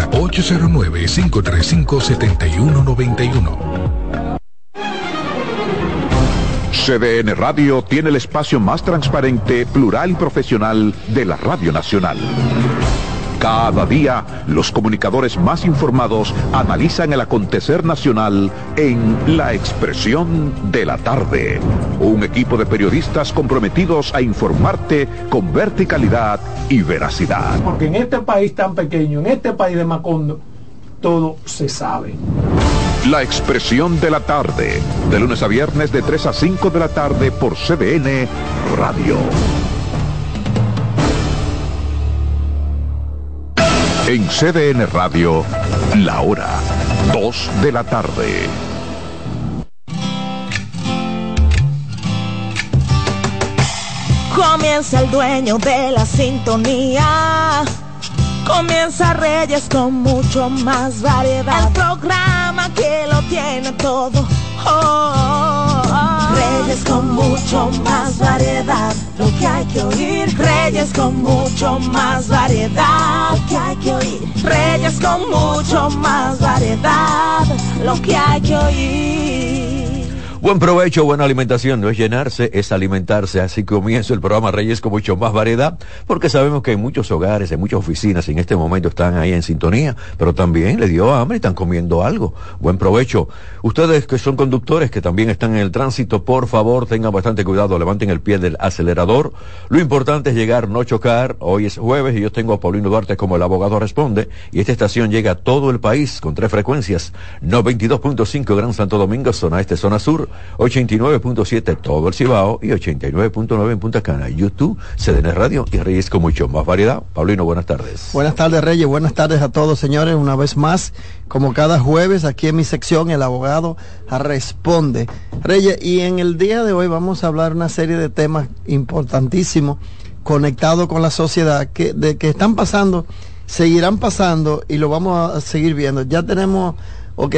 Ahora 809-535-7191. CDN Radio tiene el espacio más transparente, plural y profesional de la Radio Nacional. Cada día, los comunicadores más informados analizan el acontecer nacional en La Expresión de la Tarde. Un equipo de periodistas comprometidos a informarte con verticalidad y veracidad. Porque en este país tan pequeño, en este país de Macondo, todo se sabe. La Expresión de la Tarde, de lunes a viernes de 3 a 5 de la tarde por CDN Radio. En CDN Radio, la hora 2 de la tarde. Comienza el dueño de la sintonía. Comienza Reyes con mucho más variedad. El programa que lo tiene todo. Oh. Reyes con mucho más variedad. Lo que hay que oír. Reyes con mucho más variedad. Lo que hay que oír. Reyes con mucho más variedad. Lo que hay que oír. Buen provecho, buena alimentación, no es llenarse, es alimentarse. Así comienza el programa Reyes con mucho más variedad, porque sabemos que en muchos hogares, en muchas oficinas en este momento están ahí en sintonía, pero también le dio hambre y están comiendo algo. Buen provecho. Ustedes que son conductores, que también están en el tránsito, por favor tengan bastante cuidado, levanten el pie del acelerador. Lo importante es llegar, no chocar. Hoy es jueves y yo tengo a Paulino Duarte como el abogado responde, y esta estación llega a todo el país con tres frecuencias, 92.5 Gran Santo Domingo, zona este, zona sur, 89.7 todo el Cibao y 89.9 en Punta Cana. YouTube, CDN Radio y Reyes con mucho más variedad. Paulino, buenas tardes. Buenas tardes, Reyes. Buenas tardes a todos, señores. Una vez más, como cada jueves, aquí en mi sección, el abogado responde. Reyes, y en el día de hoy vamos a hablar una serie de temas importantísimos conectados con la sociedad que, de, que están pasando, seguirán pasando y lo vamos a seguir viendo. Ya tenemos, ok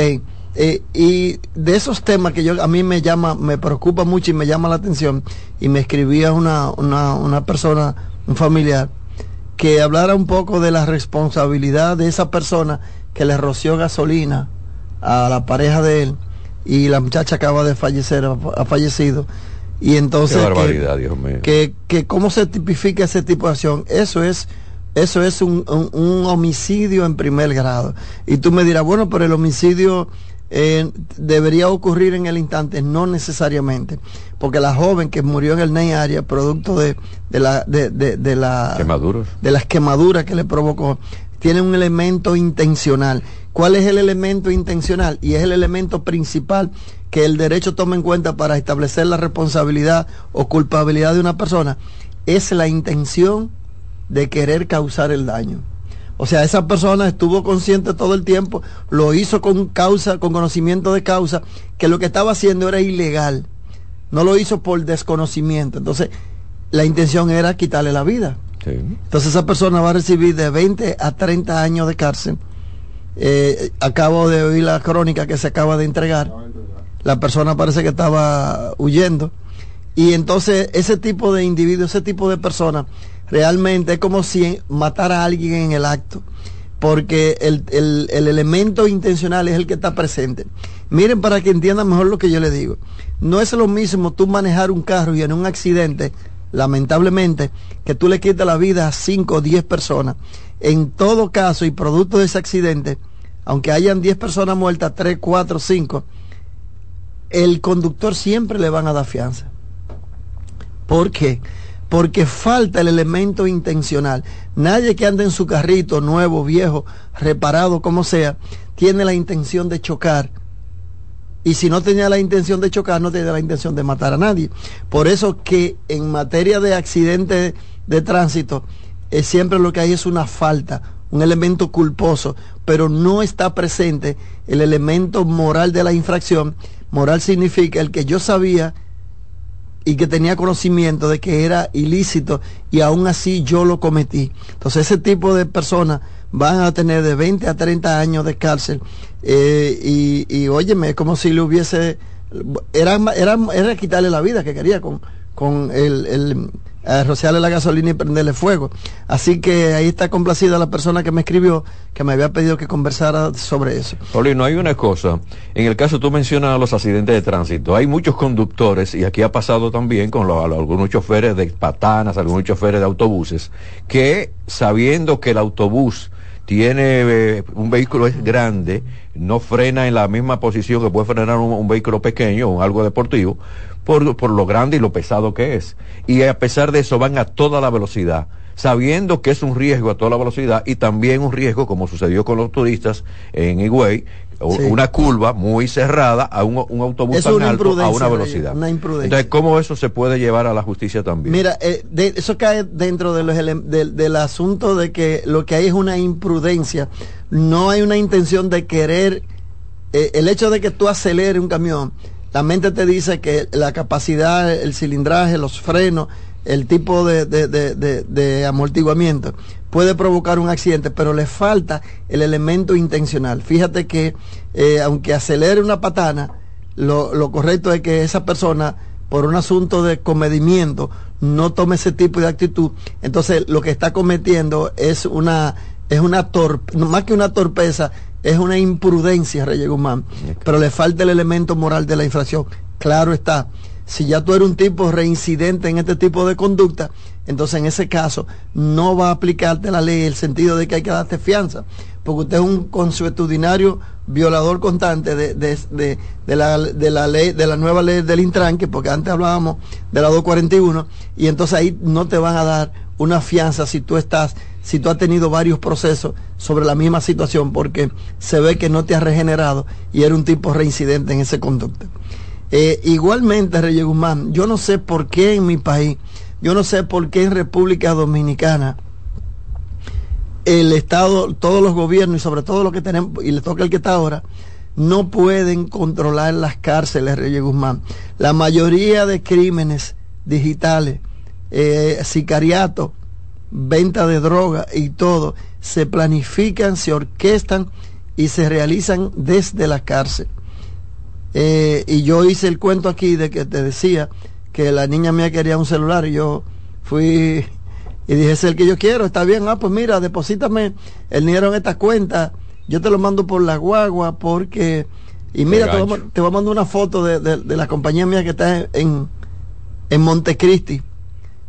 eh, y de esos temas que yo a mí me llama, me preocupa mucho y me llama la atención, y me escribía una, una, una persona, un familiar, que hablara un poco de la responsabilidad de esa persona que le roció gasolina a la pareja de él y la muchacha acaba de fallecer, ha fallecido. Y entonces, Qué barbaridad, Dios mío. que, que cómo se tipifica ese tipo de acción, eso es eso es un, un, un homicidio en primer grado. Y tú me dirás, bueno, pero el homicidio eh, debería ocurrir en el instante, no necesariamente, porque la joven que murió en el Ney área, producto de, de, la, de, de, de la, de las quemaduras que le provocó, tiene un elemento intencional. ¿Cuál es el elemento intencional? Y es el elemento principal que el derecho toma en cuenta para establecer la responsabilidad o culpabilidad de una persona, es la intención de querer causar el daño. O sea, esa persona estuvo consciente todo el tiempo, lo hizo con causa, con conocimiento de causa, que lo que estaba haciendo era ilegal. No lo hizo por desconocimiento. Entonces, la intención era quitarle la vida. Sí. Entonces esa persona va a recibir de 20 a 30 años de cárcel. Eh, acabo de oír la crónica que se acaba de entregar. La persona parece que estaba huyendo. Y entonces ese tipo de individuo, ese tipo de persona, realmente es como si matara a alguien en el acto. Porque el, el, el elemento intencional es el que está presente. Miren para que entiendan mejor lo que yo le digo. No es lo mismo tú manejar un carro y en un accidente lamentablemente, que tú le quitas la vida a 5 o 10 personas. En todo caso, y producto de ese accidente, aunque hayan 10 personas muertas, 3, 4, 5, el conductor siempre le van a dar fianza. ¿Por qué? Porque falta el elemento intencional. Nadie que ande en su carrito, nuevo, viejo, reparado, como sea, tiene la intención de chocar y si no tenía la intención de chocar, no tenía la intención de matar a nadie. Por eso que en materia de accidente de tránsito, eh, siempre lo que hay es una falta, un elemento culposo, pero no está presente el elemento moral de la infracción. Moral significa el que yo sabía y que tenía conocimiento de que era ilícito y aún así yo lo cometí. Entonces ese tipo de personas van a tener de 20 a 30 años de cárcel eh, y, y óyeme, es como si le hubiese, era, era, era quitarle la vida que quería con, con el, el, rociarle la gasolina y prenderle fuego. Así que ahí está complacida la persona que me escribió, que me había pedido que conversara sobre eso. no hay una cosa. En el caso tú mencionas los accidentes de tránsito. Hay muchos conductores, y aquí ha pasado también con algunos choferes de patanas, algunos choferes de autobuses, que sabiendo que el autobús tiene eh, un vehículo es grande, no frena en la misma posición que puede frenar un, un vehículo pequeño o algo deportivo, por, por lo grande y lo pesado que es. Y a pesar de eso van a toda la velocidad sabiendo que es un riesgo a toda la velocidad y también un riesgo, como sucedió con los turistas en Higüey, una curva muy cerrada a un, autobús tan alto a una velocidad. Entonces, ¿cómo eso se puede llevar a la justicia también? Mira, eh, eso cae dentro de los del asunto de que lo que hay es una imprudencia. No hay una intención de querer, eh, el hecho de que tú aceleres un camión, la mente te dice que la capacidad, el cilindraje, los frenos, el tipo de, amortiguamiento puede provocar un accidente, pero le falta el elemento intencional. Fíjate que eh, aunque acelere una patana, lo, correcto es que esa persona, por un asunto de comedimiento, no tome ese tipo de actitud. Entonces lo que está cometiendo es una, es una más que una torpeza, es una imprudencia, Reyes Guzmán. Pero le falta el elemento moral de la infracción. Claro está si ya tú eres un tipo reincidente en este tipo de conducta, entonces en ese caso no va a aplicarte la ley el sentido de que hay que darte fianza, porque usted es un consuetudinario violador constante de, de, la, de, la, ley, de la nueva ley del intranque, porque antes hablábamos de la 241, y entonces ahí no te van a dar una fianza si tú estás, si tú has tenido varios procesos sobre la misma situación, porque se ve que no te has regenerado y eres un tipo reincidente en ese conducta. Eh, igualmente, Reyes Guzmán, yo no sé por qué en mi país, yo no sé por qué en República Dominicana, el Estado, todos los gobiernos y sobre todo lo que tenemos, y le toca el que está ahora, no pueden controlar las cárceles, Reyes Guzmán. La mayoría de crímenes digitales, eh, sicariato, venta de droga y todo, se planifican, se orquestan y se realizan desde la cárcel. Eh, y yo hice el cuento aquí de que te decía que la niña mía quería un celular y yo fui y dije, es el que yo quiero, está bien, ah, pues mira, deposítame el dinero en esta cuenta, yo te lo mando por la guagua porque... Y mira, te voy, a, mandar una foto de, la compañía mía que está en, en Montecristi.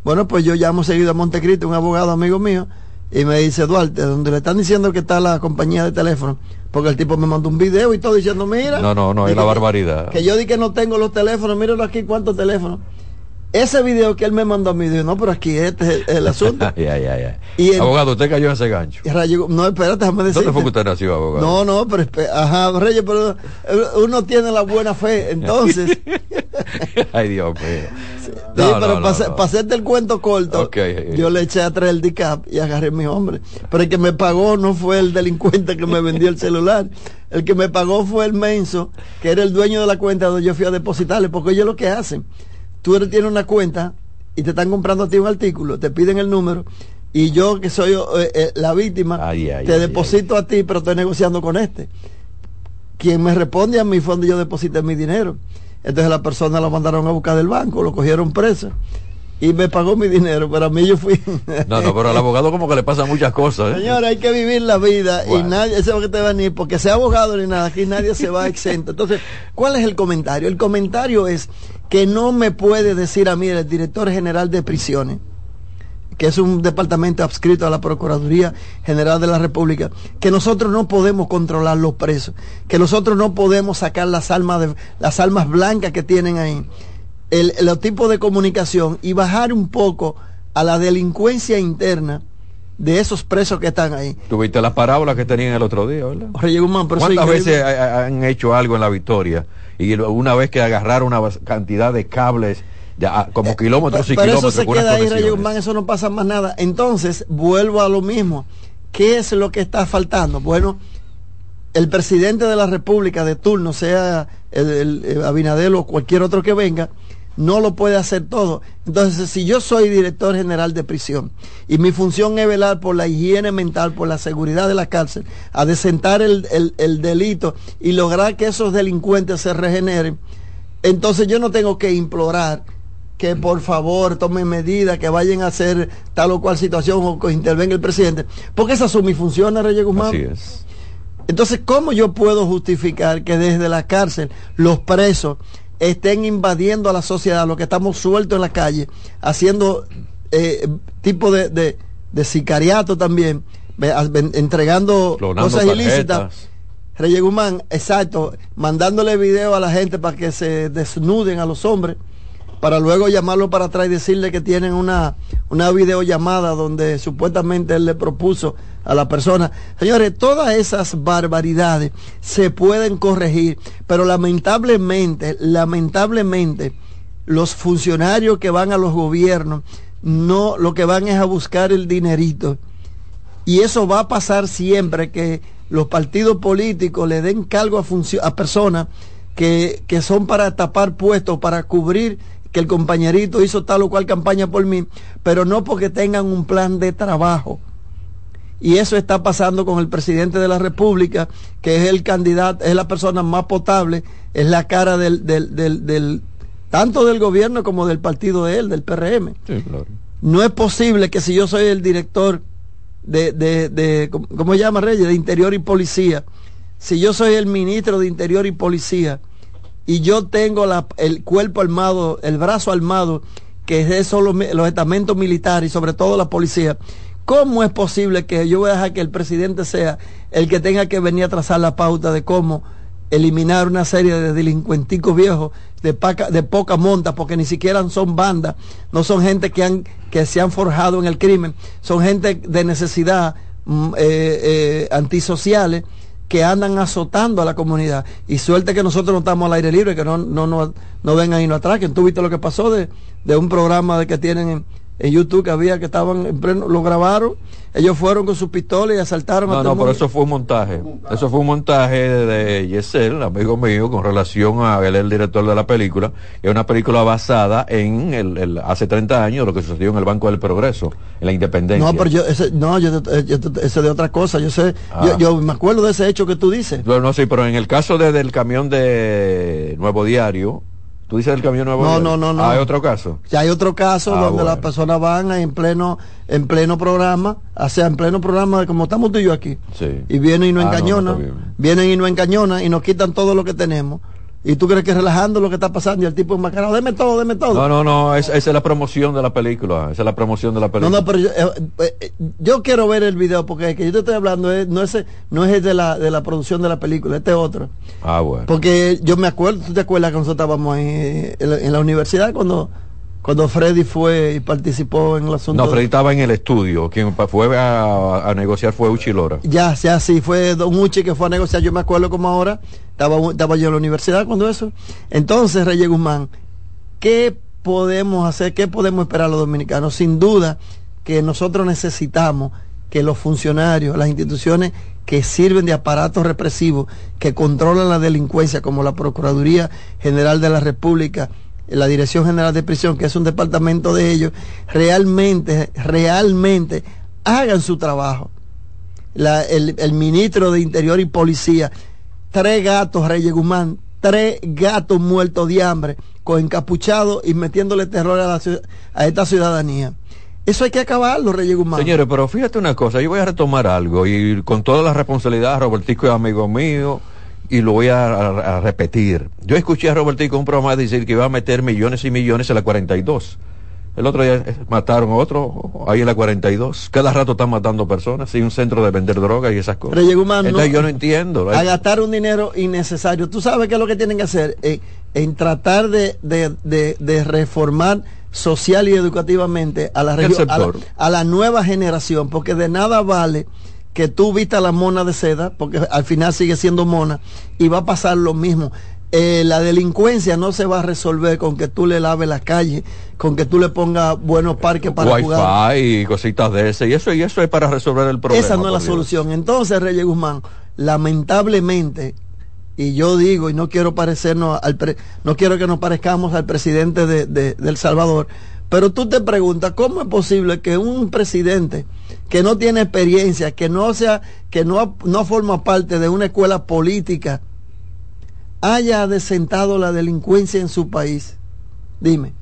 Bueno, pues yo llamo seguido a Montecristi, un abogado amigo mío, y me dice, Duarte, donde le están diciendo que está la compañía de teléfono, porque el tipo me mandó un video y todo diciendo, mira. No, no, no, es la barbaridad. Que, yo di que no tengo los teléfonos, míralo aquí cuántos teléfonos. Ese video que él me mandó a mí, dijo, no, pero aquí este es el, asunto. ya, ya, ya. Y abogado, usted cayó en ese gancho. no, espérate, déjame decir. ¿Dónde fue que usted nació, abogado? No, no, pero, ajá, Reyes, pero eh, uno tiene la buena fe, entonces. Ay, Dios mío. Sí, pero para, hacerte el cuento corto, yo le eché atrás el DICAP y agarré a mi hombre. Pero el que me pagó no fue el delincuente que me vendió el celular. El que me pagó fue el menso, que era el dueño de la cuenta donde yo fui a depositarle, porque ellos lo que hacen tú tienes una cuenta y te están comprando a ti un artículo, te piden el número y yo que soy eh, eh, la víctima, te deposito a ti, pero estoy negociando con este. Quien me responde a mi fondo yo deposité mi dinero. Entonces la persona lo mandaron a buscar del banco, lo cogieron preso y me pagó mi dinero, pero a mí yo fui. No, no, pero al abogado como que le pasan muchas cosas. ¿eh? Señora, hay que vivir la vida y nadie, ese es lo que te va a venir, porque sea abogado ni nada, aquí nadie se va exento. Entonces, ¿cuál es el comentario? El comentario es que no me puede decir a mí el director general de prisiones, que es un departamento adscrito a la Procuraduría General de la República, que nosotros no podemos controlar los presos, que nosotros no podemos sacar las almas, de, las almas blancas que tienen ahí, el, los tipos de comunicación y bajar un poco a la delincuencia interna de esos presos que están ahí. Tuviste las parábolas que tenían el otro día, ¿verdad? ¿Cuántas veces han hecho algo en la victoria? Y una vez que agarraron una cantidad de cables ya, ah, como eh, kilómetros y pero kilómetros. Eso se queda ahí, eso no pasa más nada. Entonces, vuelvo a lo mismo. ¿Qué es lo que está faltando? Bueno, el presidente de la República de turno, sea el, el Abinadel o cualquier otro que venga, no lo puede hacer todo. Entonces, si yo soy director general de prisión y mi función es velar por la higiene mental, por la seguridad de la cárcel, a desentar el, el, delito y lograr que esos delincuentes se regeneren, entonces yo no tengo que implorar que por favor tomen medidas, que vayan a hacer tal o cual situación o que intervenga el presidente. Porque esa es mi función, Reyes Guzmán. Así es. Entonces, ¿cómo yo puedo justificar que desde la cárcel los presos estén invadiendo a la sociedad, los que estamos sueltos en la calle, haciendo eh, tipo de, de, de sicariato también, entregando Clonando cosas ilícitas? Reyes Guzmán, exacto, mandándole video a la gente para que se desnuden a los hombres, para luego llamarlo para atrás y decirle que tienen una, una videollamada donde supuestamente él le propuso a la persona. Señores, todas esas barbaridades se pueden corregir, pero lamentablemente, lamentablemente, los funcionarios que van a los gobiernos, no, lo que van es a buscar el dinerito. Y eso va a pasar siempre que los partidos políticos le den cargo a, a personas que, que son para tapar puestos, para cubrir que el compañerito hizo tal o cual campaña por mí, pero no porque tengan un plan de trabajo. Y eso está pasando con el presidente de la República, que es el candidato, es la persona más potable, es la cara del, del, del, del- tanto del gobierno como del partido de él, del PRM. Sí, claro. No es posible que si yo soy el director de, de, de ¿cómo- ¿cómo se llama Reyes? De Interior y Policía, si yo soy el ministro de Interior y Policía y yo tengo la- el cuerpo armado, el brazo armado, que es son los, los estamentos militares y sobre todo la policía, ¿cómo es posible que yo voy a dejar que el presidente sea el que tenga que venir a trazar la pauta de cómo eliminar una serie de delincuenticos viejos de, paca- de poca monta, porque ni siquiera son bandas, no son gente que, han, que se han forjado en el crimen, son gente de necesidad mm, eh, eh, antisociales que andan azotando a la comunidad. Y suerte que nosotros no estamos al aire libre, que no, no, no, no vengan y nos atraquen. Tú viste lo que pasó de, de un programa de que tienen en, YouTube que había que estaban en pleno, lo grabaron, ellos fueron con sus pistolas y asaltaron a No, todo no, el pero eso fue un montaje. Eso fue un montaje de Yesel, amigo mío, con relación a él, el director de la película. Es una película basada en el, el- hace 30 años lo que sucedió en el Banco del Progreso, en la Independencia. No, pero yo, ese, no, yo, eh, yo, ese de otra cosa, yo sé, Ah. yo, yo me acuerdo de ese hecho que tú dices. Bueno, no, sí, pero en el caso de- del camión de Nuevo Diario, ¿tú dices del camión Nuevo No, no, no, no. ¿Hay otro caso? Ya hay otro caso Ah, donde bueno. las personas van en pleno, en pleno programa, o sea, en pleno programa como estamos tú y yo aquí. Sí. Y vienen y nos Ah, no, no, encañonan, vienen y nos encañonan y nos quitan todo lo que tenemos. Y tú crees que relajando lo que está pasando y el tipo enmascarado, deme todo, deme todo. No, no, no, es- esa es la promoción de la película. Esa es la promoción de la No, película. no, pero yo, eh, eh, eh, yo quiero ver el video porque el que yo te estoy hablando es, no es, no es el de la, de la producción de la película, este es otro. Ah, bueno. Porque yo me acuerdo, ¿tú te acuerdas que nosotros estábamos ahí en la, en la universidad cuando, cuando Freddy fue y participó en el asunto? No, Freddy estaba en el estudio. Quien fue a, a negociar fue Uchilora. Ya, ya, sí, fue Don Uchi que fue a negociar, yo me acuerdo como ahora, estaba, estaba yo en la universidad cuando eso. Entonces, Reyes Guzmán, ¿qué podemos hacer? ¿Qué podemos esperar los dominicanos? Sin duda que nosotros necesitamos que los funcionarios, las instituciones que sirven de aparatos represivos, que controlan la delincuencia, como la Procuraduría General de la República, la Dirección General de Prisión, que es un departamento de ellos, realmente, realmente hagan su trabajo el ministro de Interior y Policía, tres gatos, Reyes Guzmán, tres gatos muertos de hambre, con encapuchados y metiéndole terror a, la a esta ciudadanía. Eso hay que acabarlo, Reyes Guzmán. Señores, pero fíjate una cosa, yo voy a retomar algo y con toda la responsabilidad, Robertico es amigo mío y lo voy a, a- a repetir. Yo escuché a Robertico en un programa decir que iba a meter millones y millones en la 42. El otro día eh, mataron a otro ahí en la 42. Cada rato están matando personas y un centro de vender droga y esas cosas. Reyes Guzmán, Entonces no- yo no entiendo. a gastar un dinero innecesario. Tú sabes qué es lo que tienen que hacer Eh, en tratar de, de- de- de reformar social y educativamente a la, región, a, la, a la nueva generación, porque de nada vale que tú vistas la mona de seda, porque al final sigue siendo mona, y va a pasar lo mismo. Eh, la delincuencia no se va a resolver con que tú le laves la calle, con que tú le pongas buenos parques para jugar. Wi-Fi y cositas de ese. Y eso, y eso es para resolver el problema. Esa no es la Dios. solución. Entonces, Reyes Guzmán, lamentablemente, y yo digo, y no quiero parecernos al pre- no quiero que nos parezcamos al presidente de, de- de El Salvador, pero tú te preguntas, ¿cómo es posible que un presidente que no tiene experiencia, que no sea, que no, no forma parte de una escuela política, haya desentado la delincuencia en su país? Dime.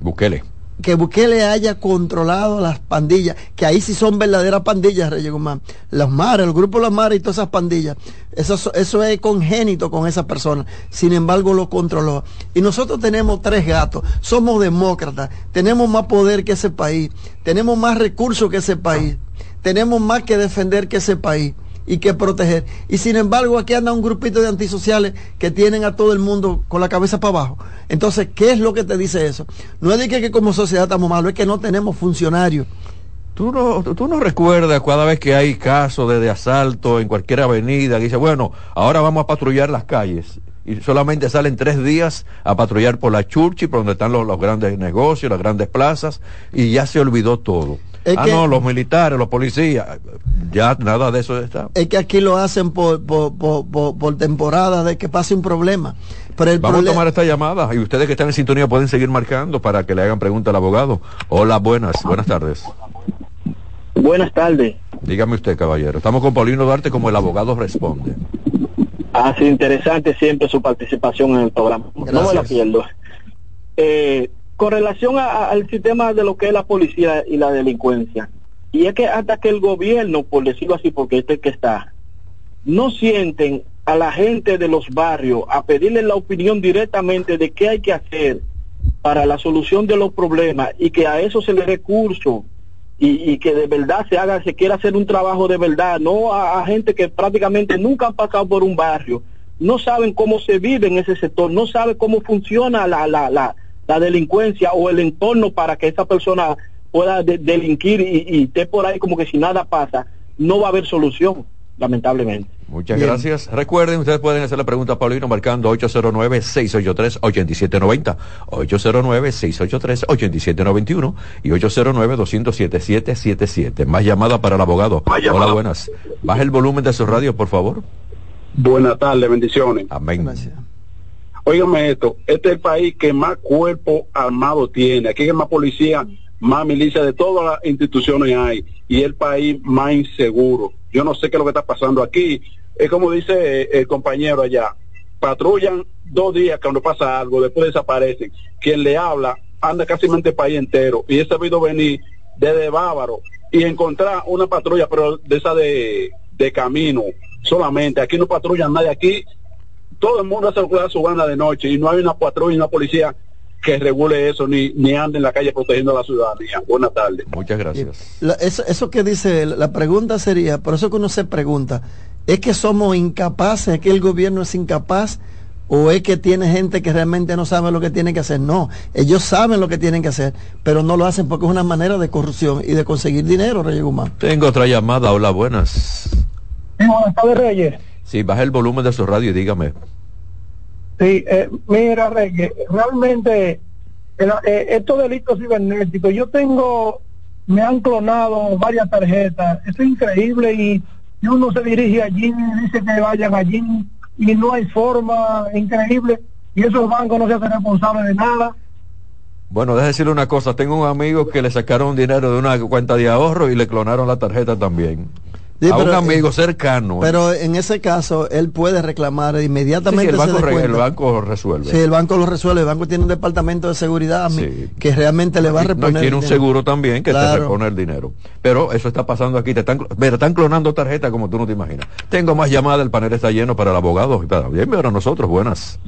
Bukele. que Bukele haya controlado las pandillas, que ahí sí son verdaderas pandillas, Reyes Guzmán. Los mares, el grupo los mares y todas esas pandillas. Eso, eso es congénito con esa persona. Sin embargo, lo controló. Y nosotros tenemos tres gatos. Somos demócratas. Tenemos más poder que ese país. Tenemos más recursos que ese país. Tenemos más que defender que ese país y que proteger. Y sin embargo, aquí anda un grupito de antisociales que tienen a todo el mundo con la cabeza para abajo. Entonces, ¿qué es lo que te dice eso? No es de que, que como sociedad estamos malos, es que no tenemos funcionarios. ¿Tú no, tú no recuerdas cada vez que hay casos de, de asalto en cualquier avenida que dice, bueno, ahora vamos a patrullar las calles? Y solamente salen tres días a patrullar por la Churchi, por donde están los, los grandes negocios, las grandes plazas, y ya se olvidó todo. Es ah, que- no, los militares, los policías, ya nada de eso está. Es que aquí lo hacen por, por, por, por- por temporada de que pase un problema. Pero el Vamos a tomar esta llamada y ustedes que están en sintonía pueden seguir marcando para que le hagan pregunta al abogado. Hola, buenas, buenas tardes. Buenas tardes. Dígame usted, caballero. Estamos con Paulino Duarte como el abogado responde. Ha sido interesante siempre su participación en el programa. No me la pierdo. Eh, con relación a- al sistema de lo que es la policía y la delincuencia, y es que hasta que el gobierno, por decirlo así, porque este que está, no sienten a la gente de los barrios a pedirle la opinión directamente de qué hay que hacer para la solución de los problemas y que a eso se le dé curso y, y que de verdad se haga, se quiera hacer un trabajo de verdad, no a, a gente que prácticamente nunca han pasado por un barrio, no saben cómo se vive en ese sector, no saben cómo funciona la, la, la, la delincuencia o el entorno para que esa persona pueda de- delinquir y, y esté por ahí como que si nada pasa, no va a haber solución, lamentablemente. Muchas Bien. gracias. Recuerden, ustedes pueden hacer la pregunta a Paulino marcando 809-683-8790, 809-683-8791 y 809-207-777. Más llamada para el abogado. Hola, buenas. Baja el volumen de su radio, por favor. Buenas tardes, bendiciones. Amén. Gracias. Óigame esto, este es el país que más cuerpo armado tiene, aquí hay más policía, más milicia, de todas las instituciones hay, y el país más inseguro. Yo no sé qué es lo que está pasando aquí. Es como dice eh, el compañero allá, patrullan dos días cuando pasa algo, después desaparecen. Quien le habla anda casi el país entero, y he sabido venir desde Bávaro y encontrar una patrulla, pero de esa de, de camino solamente. Aquí no patrullan nadie, aquí todo el mundo hace lo que da su banda de noche y no hay una patrulla y una policía que regule eso ni, ni ande en la calle protegiendo a la ciudadanía. Buenas tardes. Muchas gracias. La- eso, eso que dice, él, la pregunta sería, por eso que uno se pregunta, ¿es que somos incapaces, es que el gobierno es incapaz o es que tiene gente que realmente no sabe lo que tiene que hacer? No, ellos saben lo que tienen que hacer, pero no lo hacen porque es una manera de corrupción y de conseguir dinero, Reyes Guzmán. Tengo otra llamada. Hola, buenas. buenas tardes, Reyes. Sí, baja el volumen de su radio y dígame. Sí, eh, mira, Reyes, realmente eh, estos delitos cibernéticos, yo tengo, me han clonado varias tarjetas, es increíble y, y uno se dirige allí, dice que vayan allí y no hay forma, increíble, y esos bancos no se hacen responsables de nada. Bueno, déjame decirle una cosa. Tengo un amigo que le sacaron dinero de una cuenta de ahorro y le clonaron la tarjeta también. Sí, a un pero, amigo eh, cercano. Pero en ese caso, él puede reclamar Sí, sí, inmediatamente. el, banco, se re- el banco resuelve. Sí, el banco lo resuelve. El banco tiene un departamento de seguridad mi- Sí. que realmente le va a Y- no, y reponer. tiene un seguro también que te repone el dinero. Pero eso está pasando aquí. Te están, mira, están clonando tarjetas como tú no te imaginas. Tengo más llamadas, el panel está lleno para el abogado. y para- Bien, pero nosotros, buenas.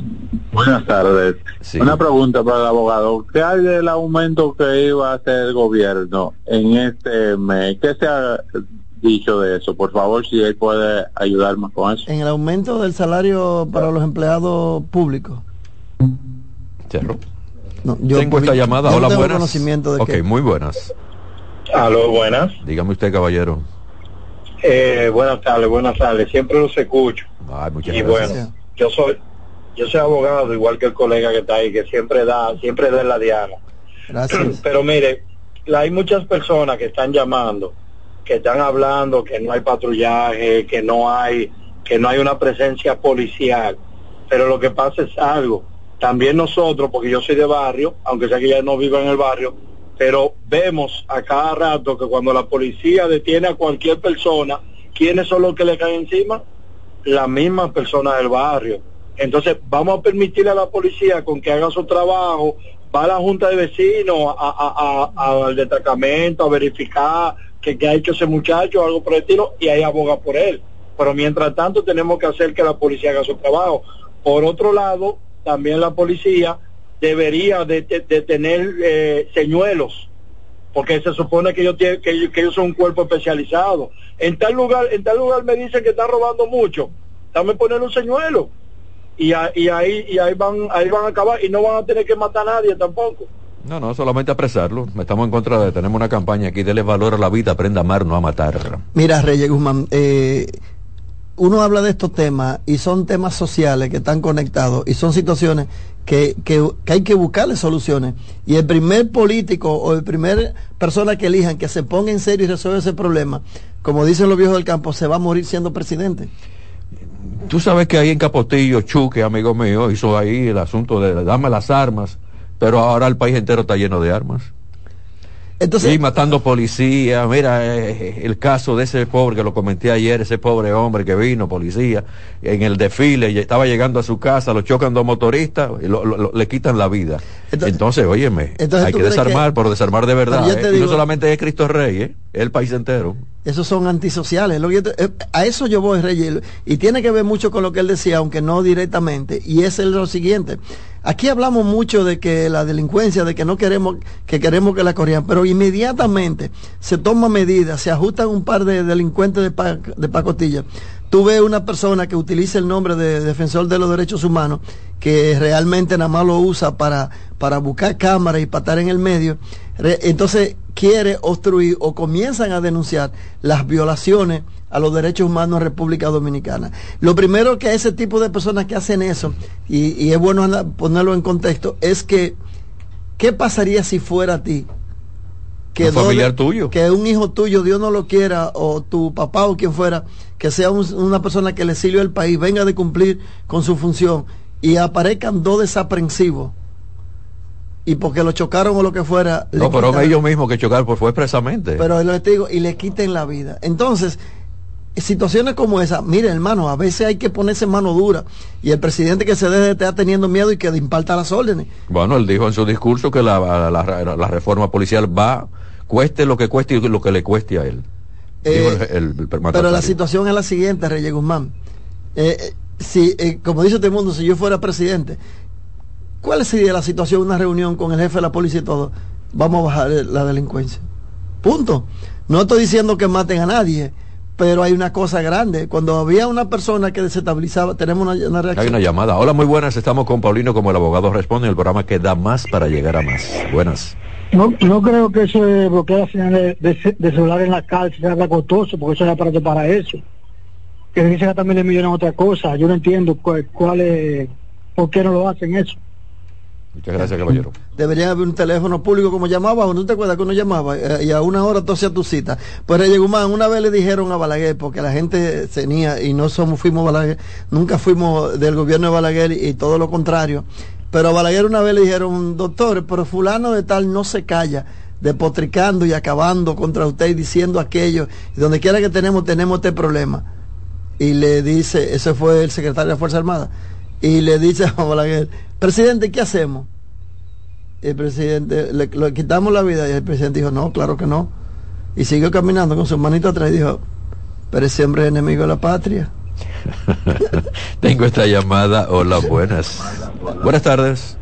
Buenas tardes. Sí. Una pregunta para el abogado. ¿Qué hay del aumento que iba a hacer el gobierno en este mes? ¿Qué se ha dicho de eso? Por favor, si él puede ayudarme con eso. En el aumento del salario para los empleados públicos. Cerro. No, yo, Tengo esta llamada. Hola, tengo buenas. conocimiento de ok, que muy buenas. Aló, buenas. Dígame usted, caballero. Eh, buenas tardes, buenas tardes. Siempre los escucho. Ay, muchas Y gracias. bueno, yo soy yo soy abogado, igual que el colega que está ahí, que siempre da, siempre da en la diana. Gracias. Pero mire, la- hay muchas personas que están llamando, que están hablando que no hay patrullaje, que no hay, que no hay una presencia policial. Pero lo que pasa es algo. También nosotros, porque yo soy de barrio, aunque sea que ya no vivo en el barrio, pero vemos a cada rato que cuando la policía detiene a cualquier persona, ¿quiénes son los que le caen encima? Las mismas personas del barrio. Entonces, vamos a permitirle a la policía con que haga su trabajo, va a la junta de vecinos, a, a- a- al destacamento, a verificar que, que ha hecho ese muchacho algo por el estilo, y ahí aboga por él. Pero mientras tanto tenemos que hacer que la policía haga su trabajo. Por otro lado, también la policía debería de, tener eh, señuelos, porque se supone que ellos, tienen, que, ellos, son un cuerpo especializado. En tal lugar, en tal lugar me dicen que están robando mucho, dame poner un señuelo y, y ahí y ahí van ahí van a acabar y no van a tener que matar a nadie tampoco. No, no, solamente apresarlo. Estamos en contra de, tenemos una campaña aquí, dele valor a la vida, aprenda a amar, no a matar. Mira, Reyes Guzmán, eh, uno habla de estos temas y son temas sociales que están conectados y son situaciones que, que- que hay que buscarle soluciones. Y el primer político o el primer persona que elijan que se ponga en serio y resuelva ese problema, como dicen los viejos del campo, se va a morir siendo presidente. Tú sabes que ahí en Capotillo, Chuque, amigo mío, hizo ahí el asunto de dame las armas, pero ahora el país entero está lleno de armas. Entonces, y matando policías, mira eh, el caso de ese pobre que lo comenté ayer, ese pobre hombre que vino, policía, en el desfile, y estaba llegando a su casa, lo chocan dos motoristas, y lo- lo- lo- le quitan la vida. Entonces, óyeme, entonces hay tú que desarmar, que- pero desarmar de verdad. ¿eh? Y digo- no solamente es Cristo Rey, ¿eh? es el país entero. Esos son antisociales. Lo que yo te- eh, a eso yo voy, Reyes. Y tiene que ver mucho con lo que él decía, aunque no directamente. Y es el- lo siguiente. Aquí hablamos mucho de que la delincuencia, de que no queremos que queremos que la corrían, pero inmediatamente se toman medidas, se ajustan un par de delincuentes de, pa- de pacotilla. Tú ves una persona que utiliza el nombre de defensor de los derechos humanos, que realmente nada más lo usa para, para buscar cámaras y patar en el medio. Entonces quiere obstruir o comienzan a denunciar las violaciones a los derechos humanos en República Dominicana. Lo primero que ese tipo de personas que hacen eso, y, y es bueno ponerlo en contexto, es que, ¿qué pasaría si fuera a ti? Un familiar tuyo. Que un hijo tuyo, Dios no lo quiera, o tu papá o quien fuera, que sea un- una persona que le sirvió al país, venga de cumplir con su función y aparezcan dos desaprensivos y porque lo chocaron o lo que fuera. No, quitan- ellos mismos que chocaron, pues fue expresamente. pero lo que te digo, y le quiten la vida. Entonces, situaciones como esa, mire hermano, a veces hay que ponerse mano dura. Y el presidente que se deje de estar teniendo miedo y que imparta las órdenes. Bueno, él dijo en su discurso que la, la- la- la reforma policial va, cueste lo que cueste y lo que le cueste a él. Eh, el- Pero la situación es la siguiente, Reyes Guzmán. Eh, eh, si, eh, como dice todo el mundo, si yo fuera presidente, ¿cuál sería la situación de una reunión con el jefe de la policía y todo? Vamos a bajar la delincuencia. Punto. No estoy diciendo que maten a nadie, pero hay una cosa grande. Cuando había una persona que desestabilizaba, tenemos una, una Hay reacción. una llamada. Hola, muy buenas. Estamos con Paulino como el abogado responde en el programa que da más para llegar a más. Buenas. No, no creo que eso de bloquear las señales de, de celular en la calle sea costoso, porque eso es aparato para eso. Que dicen que también le millones en otra cosa. Yo no entiendo cuál, cuál es, por qué no lo hacen eso. Muchas gracias, caballero. Debería haber un teléfono público como llamaba, ¿no te acuerdas que uno llamaba? Eh, y a una hora tú hacías tu cita. Pues Reyes Guzmán, una vez le dijeron a Balaguer, porque la gente tenía, y no somos, fuimos Balaguer, nunca fuimos del gobierno de Balaguer y, todo lo contrario. Pero a Balaguer una vez le dijeron, doctor, pero fulano de tal no se calla, despotricando y acabando contra usted y diciendo aquello, y donde quiera que tenemos, tenemos este problema. Y le dice, ese fue el secretario de la Fuerza Armada, y le dice a Balaguer, presidente, ¿qué hacemos? Y el presidente, le, le quitamos la vida y el presidente dijo, no, claro que no. Y siguió caminando con su manito atrás y dijo, pero ese hombre es enemigo de la patria. Tengo esta llamada. Hola, buenas. Buenas tardes.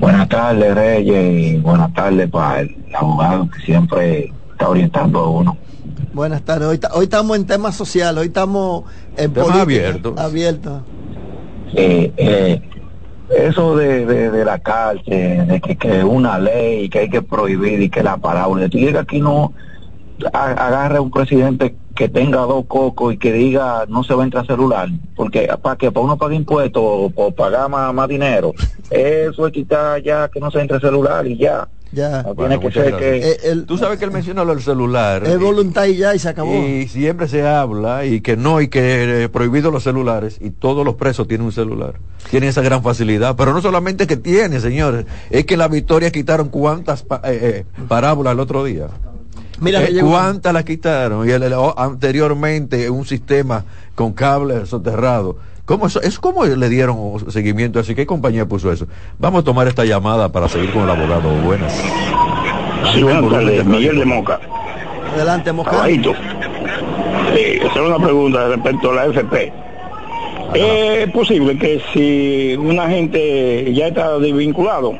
Buenas tardes, Reyes, y buenas tardes para el abogado que siempre está orientando a uno. Buenas tardes. Hoy, ta- hoy estamos en temas sociales, hoy estamos en Temas política, abiertos. abiertos. Eh, eh, eso de, de, la cárcel, de que, que una ley que hay que prohibir y que la parábola, tú llegas aquí no a- agarra un presidente que tenga dos cocos y que diga no se va a entrar celular, porque para que para uno pagar impuestos o, o pagar más, más dinero, eso es quitar ya que no se entre celular y ya. Ya. No Bueno, tiene que muchas ser gracias. que Eh, Tú sabes que él menciona lo del celular. Es voluntad y ya, y se acabó. Y siempre se habla y que no, y que eh, prohibido los celulares, y todos los presos tienen un celular. Tienen esa gran facilidad. Pero no solamente que tiene, señores, es que en la victoria quitaron cuántas pa- eh, eh, parábolas el otro día. Mira, Eh, ¿Cuántas la quitaron? Y el- el- anteriormente un sistema con cables soterrados. ¿Cómo eso, es cómo le dieron seguimiento así? ¿Qué compañía puso eso? Vamos a tomar esta llamada para seguir con el abogado. Buenas. Sí, buenas tardes, Miguel de Moca. Adelante, Moján. Caballito. Sí, hacer una pregunta respecto a la FP. ¿Es posible que si una gente ya está desvinculado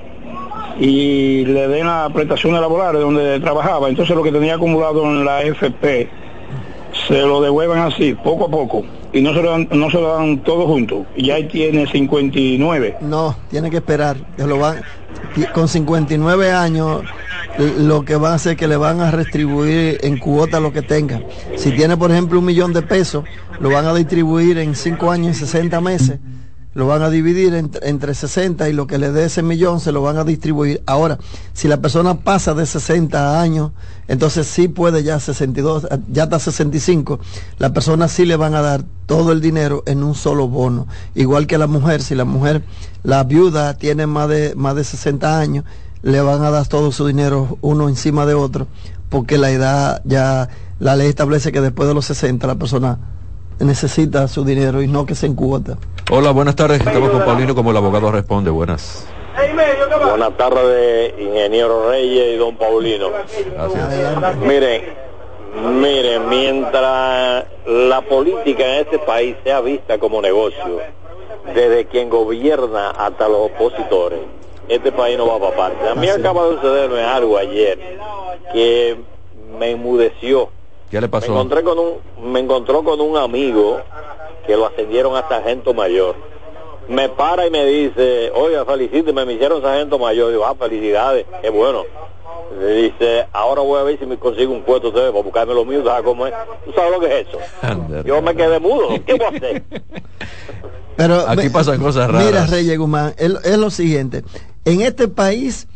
y le den las prestaciones laborales donde trabajaba, entonces lo que tenía acumulado en la FP se lo devuelvan así, poco a poco, y no se lo dan, no se lo dan todo junto? Ya ahí tiene 59. No, tiene que esperar. Que lo van, con 59 años, lo que van a hacer es que le van a retribuir en cuota lo que tenga. Si tiene, por ejemplo, un millón de pesos, lo van a distribuir en 5 años y 60 meses. Lo van a dividir entre, entre 60 y lo que le dé ese millón se lo van a distribuir. Ahora, si la persona pasa de 60 años, entonces sí puede ya 62, ya hasta 65, la persona sí le van a dar todo el dinero en un solo bono. Igual que la mujer, si la mujer, la viuda tiene más de, más de 60 años, le van a dar todo su dinero uno encima de otro, porque la edad ya, la ley establece que después de los 60 la persona necesita su dinero y no que se encuota. Hola, buenas tardes. Estamos con Paulino como el abogado responde. Buenas. Buenas tardes, ingeniero Reyes y don Paulino. Miren, miren, mientras la política en este país sea vista como negocio, desde quien gobierna hasta los opositores, este país no va para parte. A mí acaba de sucederme algo ayer que me enmudeció. ¿Qué le Me pasó? encontré con un, me encontró con un amigo que lo ascendieron a sargento mayor. Me para y me dice, oiga, felicíteme, me hicieron sargento mayor. Digo, ah, felicidades, qué bueno. Le dice, ahora voy a ver si me consigo un puesto ustedes para buscarme lo mío, ¿sabes cómo es? ¿Tú sabes lo que es eso? Yo me quedé mudo, ¿qué voy a hacer? Pero Aquí pasan cosas raras. Mira, Reyes Guzmán, es, es lo siguiente. En este país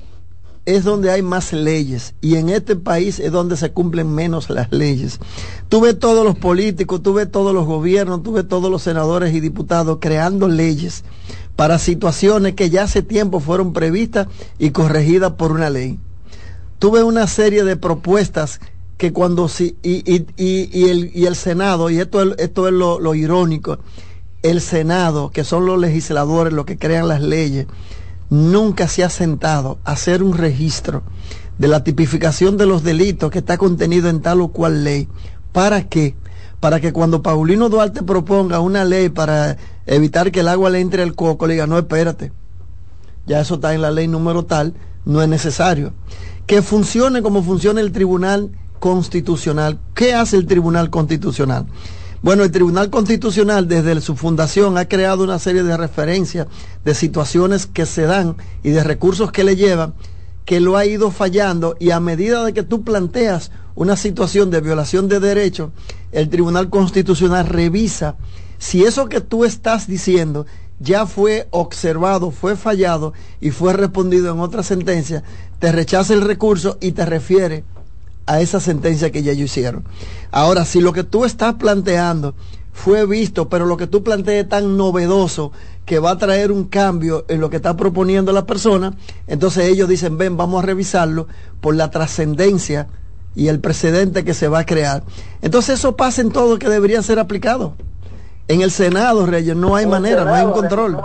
es donde hay más leyes y en este país es donde se cumplen menos las leyes. Tú ves todos los políticos, tú ves todos los gobiernos, tú ves todos los senadores y diputados creando leyes para situaciones que ya hace tiempo fueron previstas y corregidas por una ley. Tuve una serie de propuestas que cuando si, y, y, y, el, y el Senado, y esto es, esto es lo irónico, el Senado, que son los legisladores los que crean las leyes, nunca se ha sentado a hacer un registro de la tipificación de los delitos que está contenido en tal o cual ley. ¿Para qué? Para que cuando Paulino Duarte proponga una ley para evitar que el agua le entre al coco, le diga, no, espérate, ya eso está en la ley número tal, no es necesario. Que funcione como funciona el Tribunal Constitucional. ¿Qué hace el Tribunal Constitucional? Bueno, el Tribunal Constitucional desde su fundación ha creado una serie de referencias de situaciones que se dan y de recursos que le llevan que lo ha ido fallando y a medida de que tú planteas una situación de violación de derechos, el Tribunal Constitucional revisa si eso que tú estás diciendo ya fue observado, fue fallado y fue respondido en otra sentencia, te rechaza el recurso y te refiere a esa sentencia que ya ellos hicieron. Ahora, si lo que tú estás planteando fue visto, pero lo que tú planteas es tan novedoso que va a traer un cambio en lo que está proponiendo la persona, entonces ellos dicen, ven, vamos a revisarlo por la trascendencia y el precedente que se va a crear. Entonces eso pasa en todo que debería ser aplicado. En el Senado, Reyes, no hay manera, no hay un control.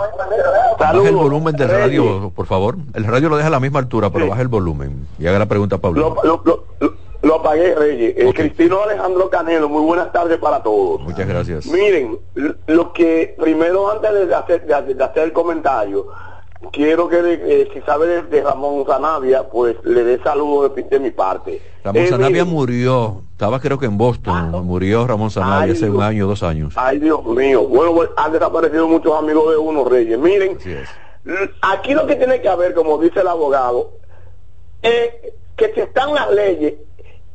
Baja el volumen del radio, por favor. El radio lo deja a la misma altura, pero baja el volumen. Y haga la pregunta a Pablo. Lo, lo, Reyes. Eh, Cristino Alejandro Canelo, muy buenas tardes para todos. Muchas gracias. Miren, lo que primero antes de hacer, de, de hacer el comentario, quiero que eh, si sabe de, de, Ramón Zanavia, pues le dé saludos de, de, mi parte. Ramón eh, Zanavia miren, murió, estaba creo que en Boston, murió Ramón Zanavia Ay, hace un año, dos años. Ay, Dios mío. Bueno, pues, han desaparecido muchos amigos de uno, Reyes. Miren, aquí lo que tiene que haber, como dice el abogado, es que si están las leyes,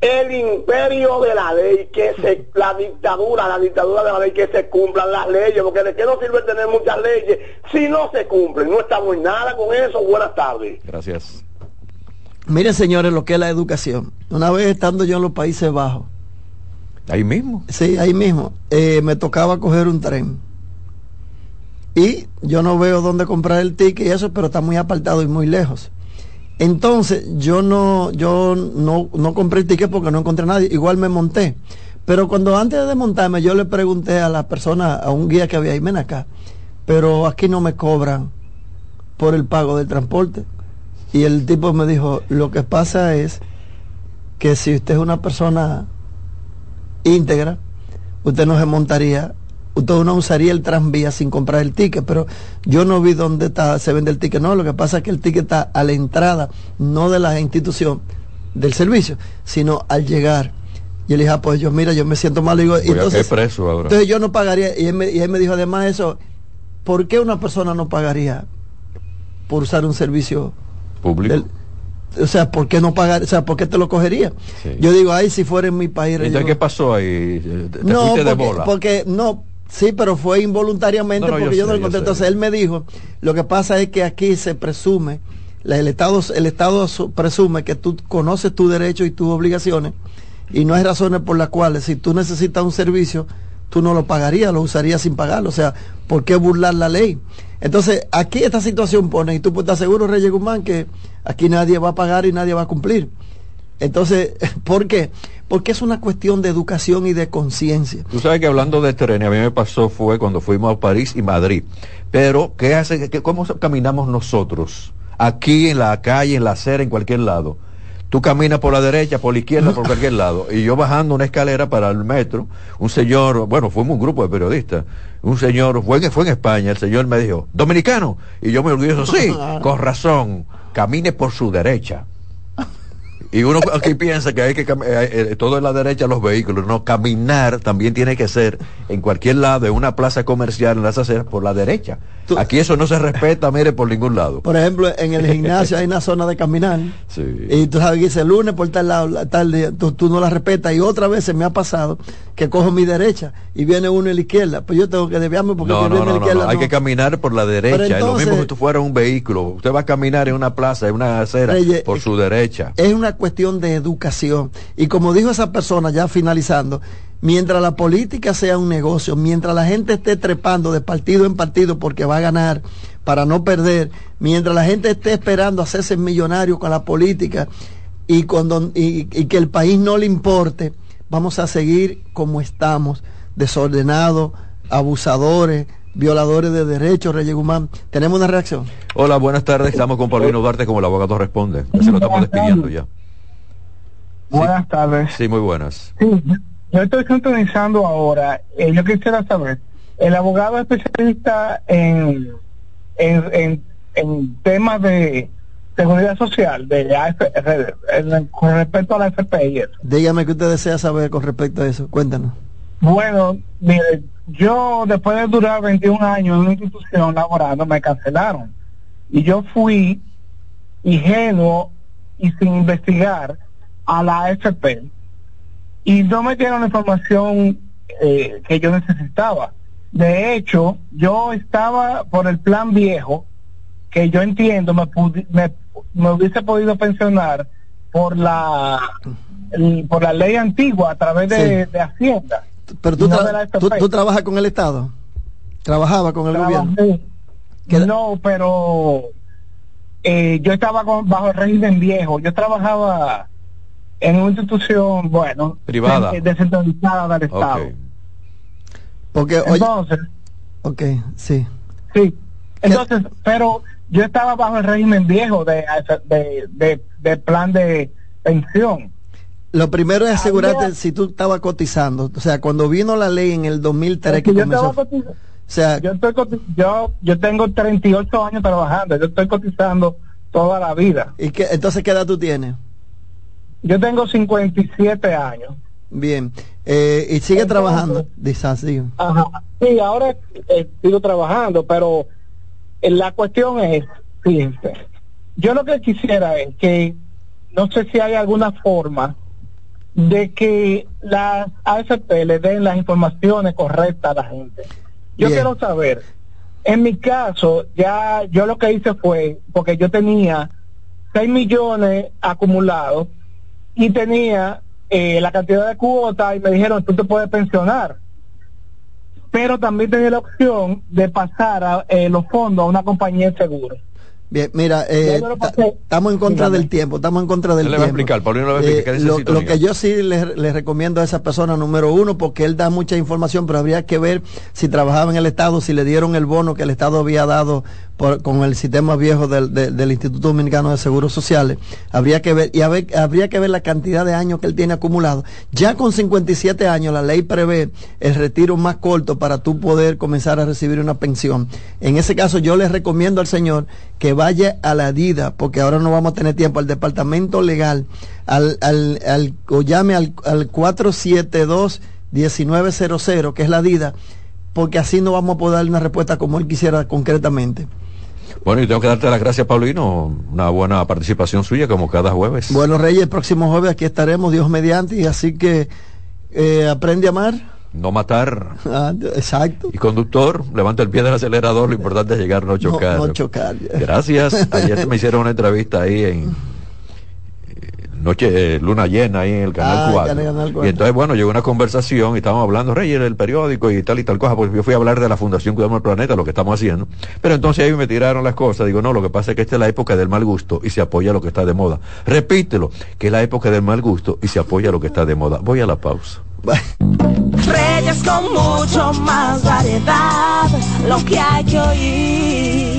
el imperio de la ley, que se, la dictadura, la dictadura de la ley, que se cumplan las leyes, porque de qué no sirve tener muchas leyes si no se cumplen. No estamos en nada con eso. Buenas tardes. Gracias. Miren, señores, lo que es la educación. Una vez estando yo en los Países Bajos, Ahí mismo. Sí, ahí mismo. Eh, me tocaba coger un tren. Y yo no veo dónde comprar el ticket y eso, pero está muy apartado y muy lejos. Entonces, yo no, yo no, no compré el ticket porque no encontré a nadie, igual me monté. Pero cuando antes de montarme, yo le pregunté a la persona, a un guía que había ahí, ven acá, pero aquí no me cobran por el pago del transporte. Y el tipo me dijo, lo que pasa es que si usted es una persona íntegra, usted no se montaría, usted no usaría el tranvía sin comprar el ticket, pero yo no vi dónde está, se vende el ticket, no, lo que pasa es que el ticket está a la entrada, no de la institución del servicio, sino al llegar. Y él dijo, ah, pues yo, mira, yo me siento mal. Y digo, Voy entonces, quedar preso ahora. entonces yo no pagaría. Y él, me, y él me dijo además eso, ¿por qué una persona no pagaría por usar un servicio público? del- o sea, ¿por qué no pagar? O sea, ¿por qué te lo cogería? Yo digo, ay, si fuera en mi país. Entonces, yo- ¿qué pasó ahí? ¿Te no, de bola? porque no, sí, pero fue involuntariamente No, no, porque yo no lo encontré. Entonces él me dijo, lo que pasa es que aquí se presume, el Estado, el Estado su- presume que tú conoces tus derechos y tus obligaciones y no hay razones por las cuales si tú necesitas un servicio, tú no lo pagarías, lo usarías sin pagarlo. O sea, ¿por qué burlar la ley? Entonces, aquí esta situación pone, y tú pues, estás seguro, Reyes Guzmán, que aquí nadie va a pagar y nadie va a cumplir. Entonces, ¿por qué? Porque es una cuestión de educación y de conciencia. Tú sabes que hablando de trenes, a mí me pasó fue cuando fuimos a París y Madrid. Pero, ¿qué hace? qué- ¿Cómo caminamos nosotros? Aquí en la calle, en la acera, en cualquier lado. Tú caminas por la derecha, por la izquierda, por cualquier lado. Y yo bajando una escalera para el metro, un señor, bueno, fuimos un grupo de periodistas, un señor, fue, en- fue en España, el señor me dijo, dominicano. Y yo me orgulloso, sí, con razón, camine por su derecha. Y uno aquí piensa que hay que eh, todo en la derecha los vehículos, no, caminar también tiene que ser en cualquier lado, en una plaza comercial, en las aceras, por la derecha. Aquí eso no se respeta, mire, por ningún lado. Por ejemplo, en el gimnasio hay una zona de caminar. Sí. Y tú sabes que dice el lunes por tal lado, la- tal día, tú, tú no la respetas. Y otra vez se me ha pasado que cojo mi derecha y viene uno en la izquierda. Pues yo tengo que desviarme porque No, no, viene no, en la izquierda no, hay que caminar por la derecha. Pero es lo mismo entonces- que tú fueras un vehículo. Usted va a caminar en una plaza, en una acera, Reyes, por su derecha. Es una cuestión de educación. Y como dijo esa persona, ya finalizando, mientras la política sea un negocio, mientras la gente esté trepando de partido en partido porque va a ganar para no perder, mientras la gente esté esperando hacerse millonario con la política y, cuando, y, y que el país no le importe, vamos a seguir como estamos, desordenados, abusadores, violadores de derechos, Reyes Guzmán. ¿Tenemos una reacción? Hola, buenas tardes. Estamos con Paulino Duarte como el abogado responde. Se lo estamos despidiendo ya. Buenas tardes. Sí, muy buenas. Sí, yo estoy sintonizando ahora. Eh, yo quisiera saber, el abogado especialista en, en, en, en temas de seguridad social, de AF, con respecto a la FP y eso. Dígame qué usted desea saber con respecto a eso. Cuéntanos. Bueno, mire, yo después de durar 21 años en una institución laborando, me cancelaron. Y yo fui ingenuo y sin investigar a la AFP y no me dieron la información eh, que yo necesitaba. De hecho, yo estaba por el plan viejo, que yo entiendo me, me, me hubiese podido pensionar por la el- por la ley antigua a través de, Sí. de Hacienda. Pero tú, No tra- de la tú, FP. tú trabajas con el Estado. Trabajaba con el gobierno. No, pero eh, yo estaba con- bajo el régimen viejo. Yo trabajaba en una institución, bueno, Privada. de- descentralizada del Estado. Porque, oye, Entonces, ok, sí. sí. Entonces, pero yo estaba bajo el régimen viejo de, de, de, de plan de pensión. Lo primero es asegurarte Había- si tú estabas cotizando. O sea, cuando vino la ley en el 2003 que yo, comenzó. estaba cotiz- O sea, yo, estoy yo, yo tengo 38 años trabajando, yo estoy cotizando toda la vida. ¿y qué, entonces qué edad tú tienes? Yo tengo 57 años. Bien. Eh, y sigue Entonces- trabajando. Dice. Ajá. Sí, ahora eh, sigo trabajando, pero eh, la cuestión es, fíjense, yo lo que quisiera es que, no sé si hay alguna forma de que las AFP le den las informaciones correctas a la gente. Yo Bien. quiero saber, en mi caso, ya yo lo que hice fue, porque yo tenía 6 millones acumulados y tenía eh, la cantidad de cuotas y me dijeron, tú te puedes pensionar pero también tenía la opción de pasar a, eh, los fondos a una compañía de seguro. Bien, mira, eh, estamos en contra del tiempo, estamos en contra del le tiempo. va a explicar, Paulino Eh, lo, que yo sí le, le recomiendo a esa persona, número uno, porque él da mucha información, pero habría que ver si trabajaba en el Estado, si le dieron el bono que el Estado había dado por- con el sistema viejo del, de- del Instituto Dominicano de Seguros Sociales. Habría que ver, y ver- habría que ver la cantidad de años que él tiene acumulado. Ya con 57 años, la ley prevé el retiro más corto para tú poder comenzar a recibir una pensión. En ese caso, yo le recomiendo al señor que vaya a la DIDA, porque ahora no vamos a tener tiempo, al departamento legal, al, al, al- o llame al, al 472-1900, que es la DIDA, porque así no vamos a poder darle una respuesta como él quisiera concretamente. Bueno, y tengo que darte las gracias, Paulino. Una buena participación suya, como cada jueves. Bueno, Reyes, el próximo jueves aquí estaremos, Dios mediante, y así que eh, aprende a amar. No matar. Ah, exacto. Y conductor, levanta el pie del acelerador. Lo importante es llegar, no chocar. No, no chocar. Gracias. Ayer me hicieron una entrevista ahí en noche eh, luna llena ahí en el canal Ah, 4. Canal Y 4. entonces, bueno, llegó una conversación y estábamos hablando, Reyes, del periódico y tal y tal cosa, porque yo fui a hablar de la Fundación Cuidamos el Planeta, lo que estamos haciendo. Pero entonces ahí me tiraron las cosas. Digo, no, lo que pasa es que esta es la época del mal gusto y se apoya lo que está de moda. Repítelo, que es la época del mal gusto y se apoya lo que está de moda. Voy a la pausa. Reyes con mucho más variedad, lo que hay que oír.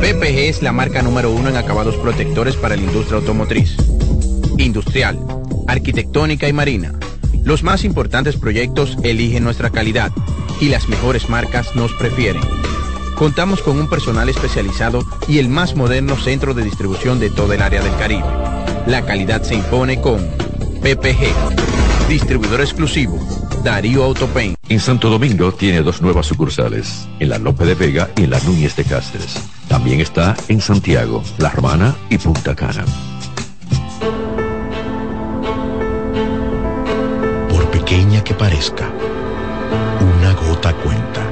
PPG es la marca número uno en acabados protectores para la industria automotriz, industrial, arquitectónica y marina. Los más importantes proyectos eligen nuestra calidad y las mejores marcas nos prefieren. Contamos con un personal especializado y el más moderno centro de distribución de toda el área del Caribe. La calidad se impone con PPG, distribuidor exclusivo, Darío Autopain. En Santo Domingo tiene dos nuevas sucursales, en la Lope de Vega y en la Núñez de Cáceres. También está en Santiago, La Romana y Punta Cana. Por pequeña que parezca, una gota cuenta.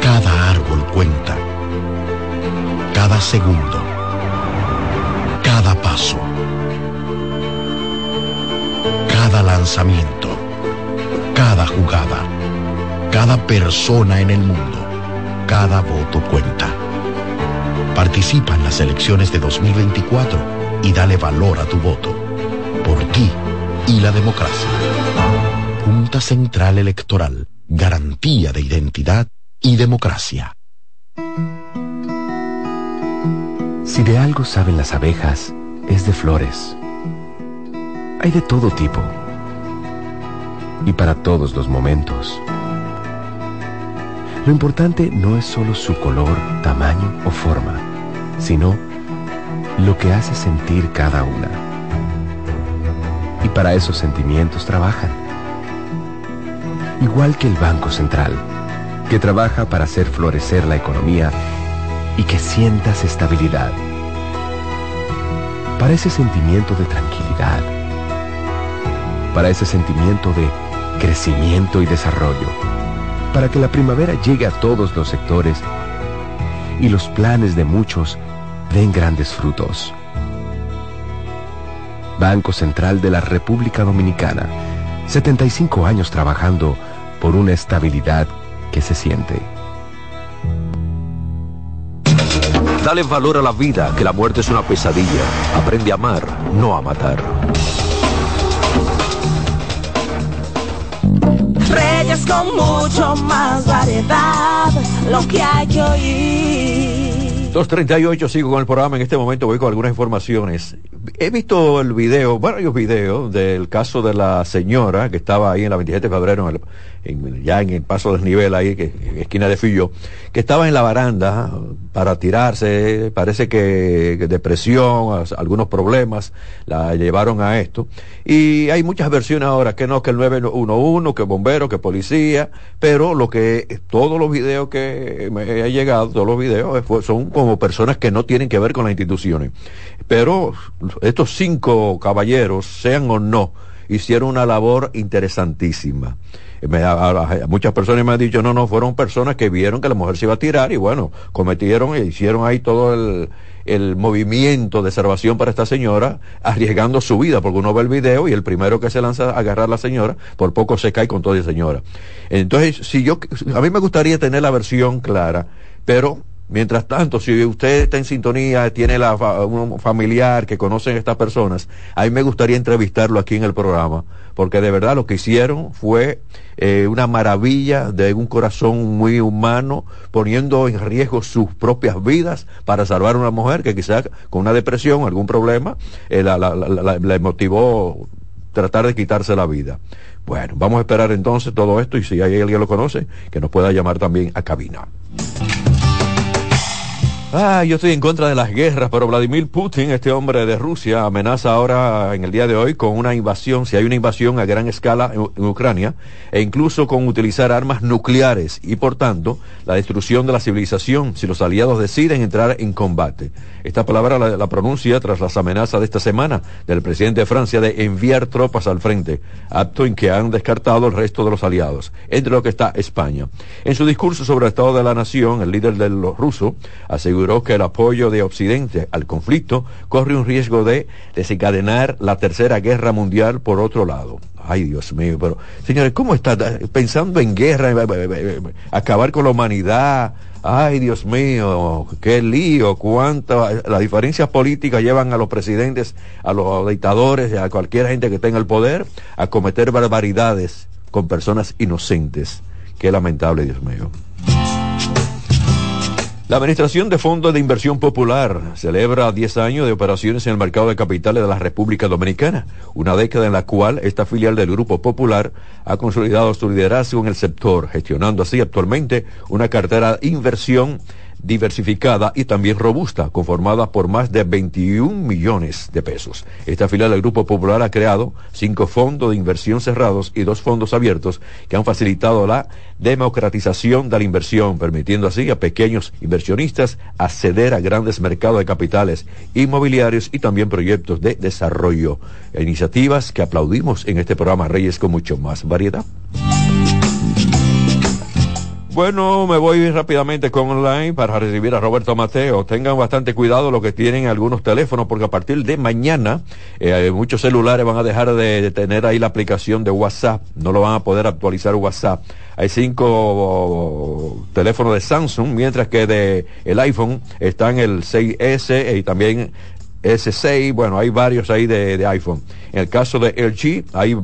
Cada árbol cuenta. Cada segundo. Cada paso. Cada lanzamiento. Cada jugada. Cada persona en el mundo. Cada voto cuenta. Participa en las elecciones de 2024 y dale valor a tu voto. Por ti y la democracia. Junta Central Electoral. Garantía de identidad y democracia. Si de algo saben las abejas, es de flores. Hay de todo tipo. Y para todos los momentos. Lo importante no es solo su color, tamaño o forma, sino lo que hace sentir cada una. Y para esos sentimientos trabajan. Igual que el Banco Central, que trabaja para hacer florecer la economía y que sientas estabilidad. Para ese sentimiento de tranquilidad. Para ese sentimiento de crecimiento y desarrollo. Para que la primavera llegue a todos los sectores y los planes de muchos den grandes frutos. Banco Central de la República Dominicana. 75 años trabajando por una estabilidad que se siente. Dale valor a la vida, que la muerte es una pesadilla. Aprende a amar, no a matar. Reyes con mucho más variedad, lo que hay que oír. 238, sigo con el programa. En este momento voy con algunas informaciones. He visto el video, varios videos del caso de la señora que estaba ahí en la 27 de febrero, en el- en- ya en el paso desnivel ahí, que, esquina de Fillo, que estaba en la baranda para tirarse, parece que, depresión, algunos problemas la llevaron a esto. Y hay muchas versiones ahora, que no, que el 911, que bombero, que policía, pero lo que, todos los videos que me ha llegado, todos los videos, eh, son como personas que no tienen que ver con las instituciones. Pero estos cinco caballeros, sean o no, hicieron una labor interesantísima. Muchas personas me han dicho, no, no, fueron personas que vieron que la mujer se iba a tirar y bueno, cometieron e hicieron ahí todo el, el movimiento de salvación para esta señora, arriesgando su vida, porque uno ve el video y el primero que se lanza a agarrar a la señora, por poco se cae con toda la señora. Entonces, si yo, a mí me gustaría tener la versión clara, pero Mientras tanto, si usted está en sintonía, tiene la, un familiar que conocen estas personas, a mí me gustaría entrevistarlo aquí en el programa, porque de verdad lo que hicieron fue eh, una maravilla de un corazón muy humano, poniendo en riesgo sus propias vidas para salvar a una mujer que quizás con una depresión, algún problema, eh, la, la- motivó tratar de quitarse la vida. Bueno, vamos a esperar entonces todo esto y si hay alguien que lo conoce, que nos pueda llamar también a cabina. Ah, yo estoy en contra de las guerras, pero Vladimir Putin, este hombre de Rusia, amenaza ahora en el día de hoy con una invasión, si hay una invasión a gran escala en, Ucrania, e incluso con utilizar armas nucleares y por tanto la destrucción de la civilización si los aliados deciden entrar en combate. Esta palabra la, la pronuncia tras las amenazas de esta semana del presidente de Francia de enviar tropas al frente, acto en que han descartado el resto de los aliados, entre los que está España. En su discurso sobre el estado de la nación, el líder de los rusos que el apoyo de Occidente al conflicto corre un riesgo de desencadenar la tercera guerra mundial por otro lado. Ay, Dios mío, pero señores, ¿cómo está pensando en guerra, eh, eh, eh, acabar con la humanidad? Ay, Dios mío, qué lío, cuánto, las diferencias políticas llevan a los presidentes, a los dictadores, a cualquier gente que tenga el poder, a cometer barbaridades con personas inocentes. Qué lamentable, Dios mío. La Administración de Fondos de Inversión Popular celebra 10 años de operaciones en el mercado de capitales de la República Dominicana, una década en la cual esta filial del Grupo Popular ha consolidado su liderazgo en el sector, gestionando así actualmente una cartera de inversión diversificada y también robusta, conformada por más de 21 millones de pesos. Esta filial del Grupo Popular ha creado cinco fondos de inversión cerrados y dos fondos abiertos que han facilitado la democratización de la inversión, permitiendo así a pequeños inversionistas acceder a grandes mercados de capitales inmobiliarios y también proyectos de desarrollo. Iniciativas que aplaudimos en este programa Reyes con mucho más variedad. Bueno, me voy rápidamente con online para recibir a Roberto Mateo. Tengan bastante cuidado lo que tienen algunos teléfonos porque a partir de mañana eh, muchos celulares van a dejar de, tener ahí la aplicación de WhatsApp. No lo van a poder actualizar WhatsApp. Hay cinco teléfonos de Samsung, mientras que de el iPhone están el 6S y también S6, bueno, hay varios ahí de, de, iPhone. En el caso de LG, hay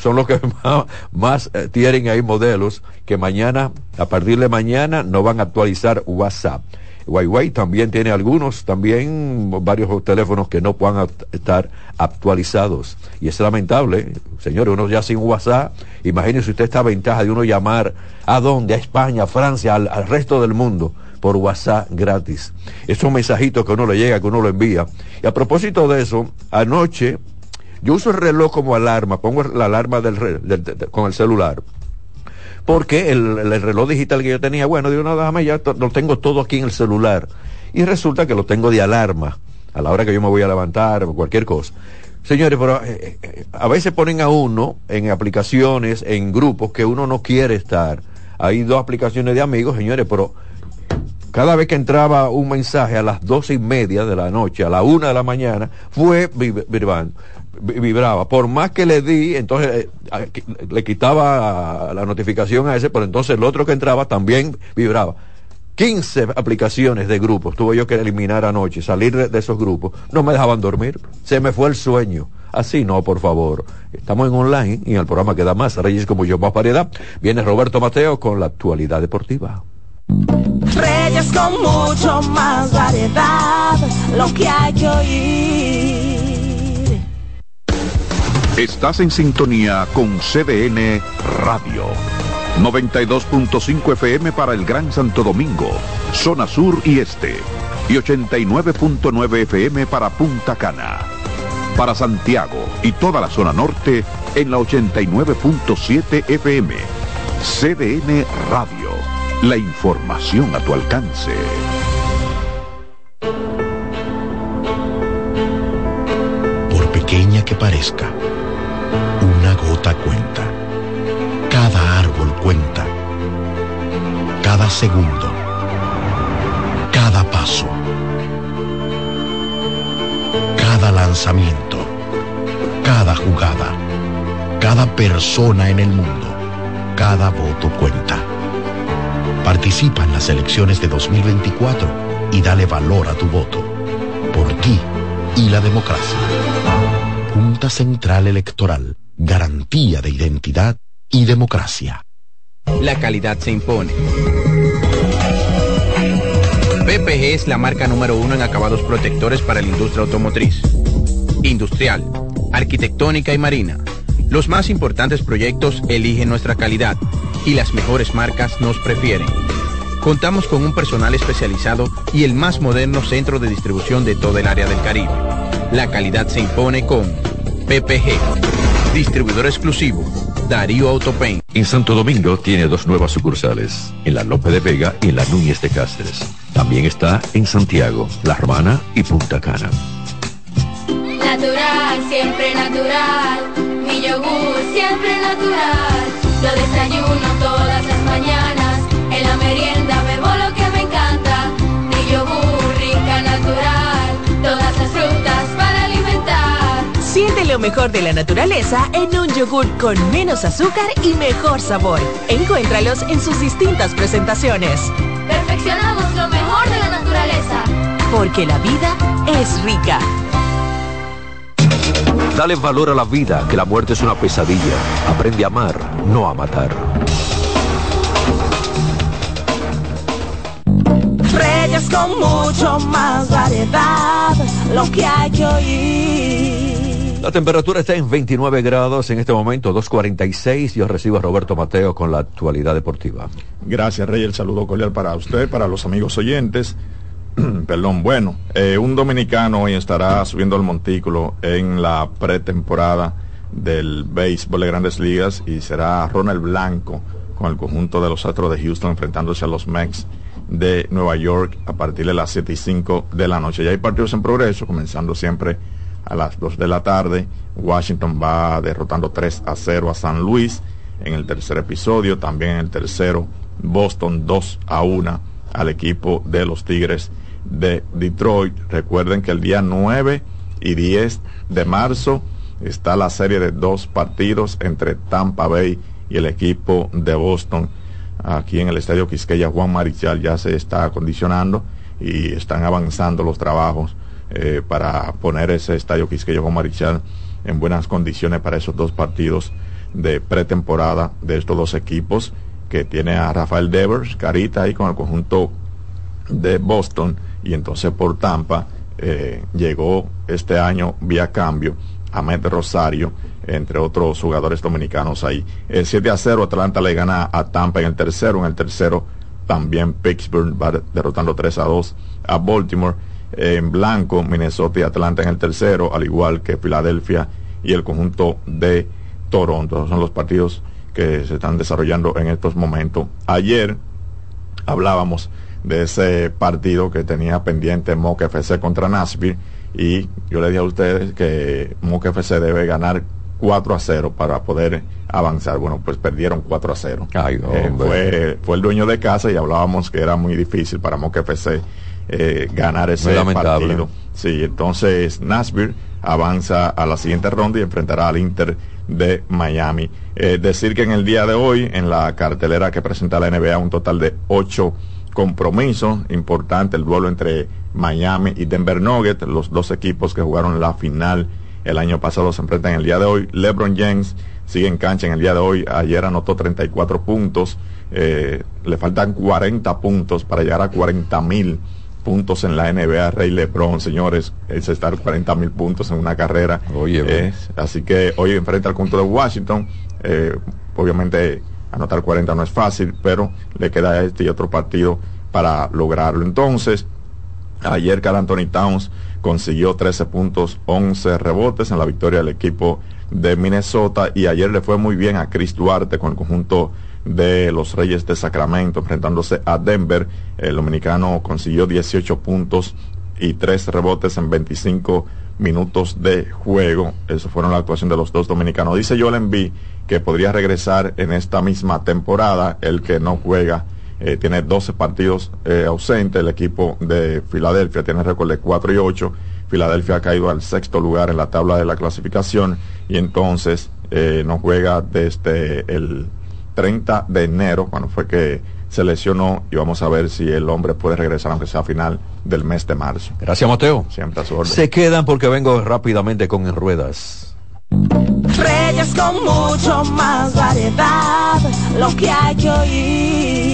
son los que más, más eh, tienen ahí modelos que mañana, a partir de mañana, no van a actualizar WhatsApp. Huawei también tiene algunos, también varios teléfonos que no puedan estar actualizados. Y es lamentable, señores, uno ya sin WhatsApp, imagínense usted esta ventaja de uno llamar a dónde, a España, a Francia, al, al resto del mundo por WhatsApp gratis. Esos mensajitos que uno le llega, que uno lo envía. Y a propósito de eso, anoche yo uso el reloj como alarma, pongo la alarma del, con el celular. Porque el, el, reloj digital que yo tenía, bueno, digo, no, déjame ya, lo tengo todo aquí en el celular. Y resulta que lo tengo de alarma, a la hora que yo me voy a levantar cualquier cosa. Señores, pero eh, eh, a veces ponen a uno en aplicaciones, en grupos que uno no quiere estar. Hay dos aplicaciones de amigos, señores, pero cada vez que entraba un mensaje a las doce y media de la noche, a la una de la mañana, fue vibrando, vibraba. Por más que le di, entonces eh, le quitaba la notificación a ese, pero entonces el otro que entraba también vibraba. 15 aplicaciones de grupos tuve yo que eliminar anoche, salir de, esos grupos. No me dejaban dormir, se me fue el sueño. Así no, por favor. Estamos en online y en el programa queda más. Reyes como yo, más variedad. Viene Roberto Mateo con la actualidad deportiva. Con mucho más variedad, lo que hay que oír. Estás en sintonía con CDN Radio. 92.5 FM para el Gran Santo Domingo, zona sur y este. Y 89.9 FM para Punta Cana. Para Santiago y toda la zona norte en la 89.7 FM. CDN Radio. La información a tu alcance. Por pequeña que parezca, una gota cuenta. Cada árbol cuenta. Cada segundo. Cada paso. Cada lanzamiento. Cada jugada. Cada persona en el mundo. Cada voto cuenta. Participa en las elecciones de 2024 y dale valor a tu voto. Por ti y la democracia. Junta Central Electoral. Garantía de identidad y democracia. La calidad se impone. PPG es la marca número uno en acabados protectores para la industria automotriz, industrial, arquitectónica y marina. Los más importantes proyectos eligen nuestra calidad y las mejores marcas nos prefieren. Contamos con un personal especializado y el más moderno centro de distribución de todo el área del Caribe. La calidad se impone con PPG, distribuidor exclusivo, Darío Autopain. En Santo Domingo tiene dos nuevas sucursales, en la Lope de Vega y en la Núñez de Cáceres. También está en Santiago, La Romana y Punta Cana. Natural, siempre natural. Mi yogur siempre natural. Lo desayuno mañanas. En la merienda bebo lo que me encanta. Mi yogur rica, natural. Todas las frutas para alimentar. Siente lo mejor de la naturaleza en un yogur con menos azúcar y mejor sabor. Encuéntralos en sus distintas presentaciones. Perfeccionamos lo mejor de la naturaleza. Porque la vida es rica. Dale valor a la vida, que la muerte es una pesadilla. Aprende a amar, no a matar. Reyes con mucho más variedad, lo que hay que oír. La temperatura está en 29 grados en este momento, 2.46. Yo recibo a Roberto Mateo con la actualidad deportiva. Gracias, Rey. El saludo cordial para usted, para los amigos oyentes. Perdón, bueno, eh, un dominicano hoy estará subiendo al montículo en la pretemporada del béisbol de grandes ligas y será Ronald Blanco con el conjunto de los Astros de Houston enfrentándose a los Mex de Nueva York a partir de las 7 y 5 de la noche. Ya hay partidos en progreso, comenzando siempre a las 2 de la tarde. Washington va derrotando 3 a 0 a San Luis en el tercer episodio. También en el tercero, Boston 2 a 1 al equipo de los Tigres de Detroit. Recuerden que el día 9 y 10 de marzo está la serie de dos partidos entre Tampa Bay y el equipo de Boston. Aquí en el Estadio Quisqueya Juan Marichal ya se está acondicionando y están avanzando los trabajos eh, para poner ese Estadio Quisqueya Juan Marichal en buenas condiciones para esos dos partidos de pretemporada de estos dos equipos que tiene a Rafael Devers, Carita ahí con el conjunto de Boston y entonces por Tampa eh, llegó este año vía cambio Ahmed Rosario, entre otros jugadores dominicanos ahí. El 7 a 0, Atlanta le gana a Tampa en el tercero, en el tercero también Pittsburgh va derrotando 3 a 2 a Baltimore. En blanco, Minnesota y Atlanta en el tercero, al igual que Filadelfia y el conjunto de Toronto. Son los partidos que se están desarrollando en estos momentos. Ayer hablábamos de ese partido que tenía pendiente Moca FC contra Nashville y yo le dije a ustedes que Moca FC debe ganar 4 a 0 para poder avanzar. Bueno, pues perdieron 4 a 0. Ay, Eh, fue, fue el dueño de casa y hablábamos que era muy difícil para Moca FC eh, ganar ese partido. Sí, entonces Nashville avanza a la siguiente ronda y enfrentará al Inter de Miami. Eh, decir que en el día de hoy, en la cartelera que presenta la NBA, un total de ocho compromisos. Importante el duelo entre Miami y Denver Nuggets, los dos equipos que jugaron la final el año pasado se enfrentan en el día de hoy. LeBron James sigue en cancha en el día de hoy. Ayer anotó 34 puntos. Eh, le faltan 40 puntos para llegar a 40 mil puntos en la NBA, Rey Lebron, señores, es estar 40 mil puntos en una carrera. Oye, Es- así que hoy enfrenta al conjunto de Washington. eh, obviamente anotar 40 no es fácil, pero le queda este y otro partido para lograrlo. Entonces, ayer Carl Anthony Towns consiguió 13 puntos, 11 rebotes en la victoria del equipo de Minnesota y ayer le fue muy bien a Chris Duarte con el conjunto de los Reyes de Sacramento enfrentándose a Denver. El dominicano consiguió 18 puntos y 3 rebotes en 25 minutos de juego. Eso fueron la actuación de los dos dominicanos. Dice Joel Embiid que podría regresar en esta misma temporada, el que no juega. Eh, tiene 12 partidos eh, ausentes. El equipo de Filadelfia tiene récord de 4 y 8. Filadelfia ha caído al sexto lugar en la tabla de la clasificación y entonces eh, no juega desde el 30 de enero, cuando fue que se lesionó y vamos a ver si el hombre puede regresar aunque sea a final del mes de marzo. Gracias, Mateo. Siempre a su orden. Se quedan porque vengo rápidamente con En Ruedas. Reyes con mucho más variedad, lo que hay que oír.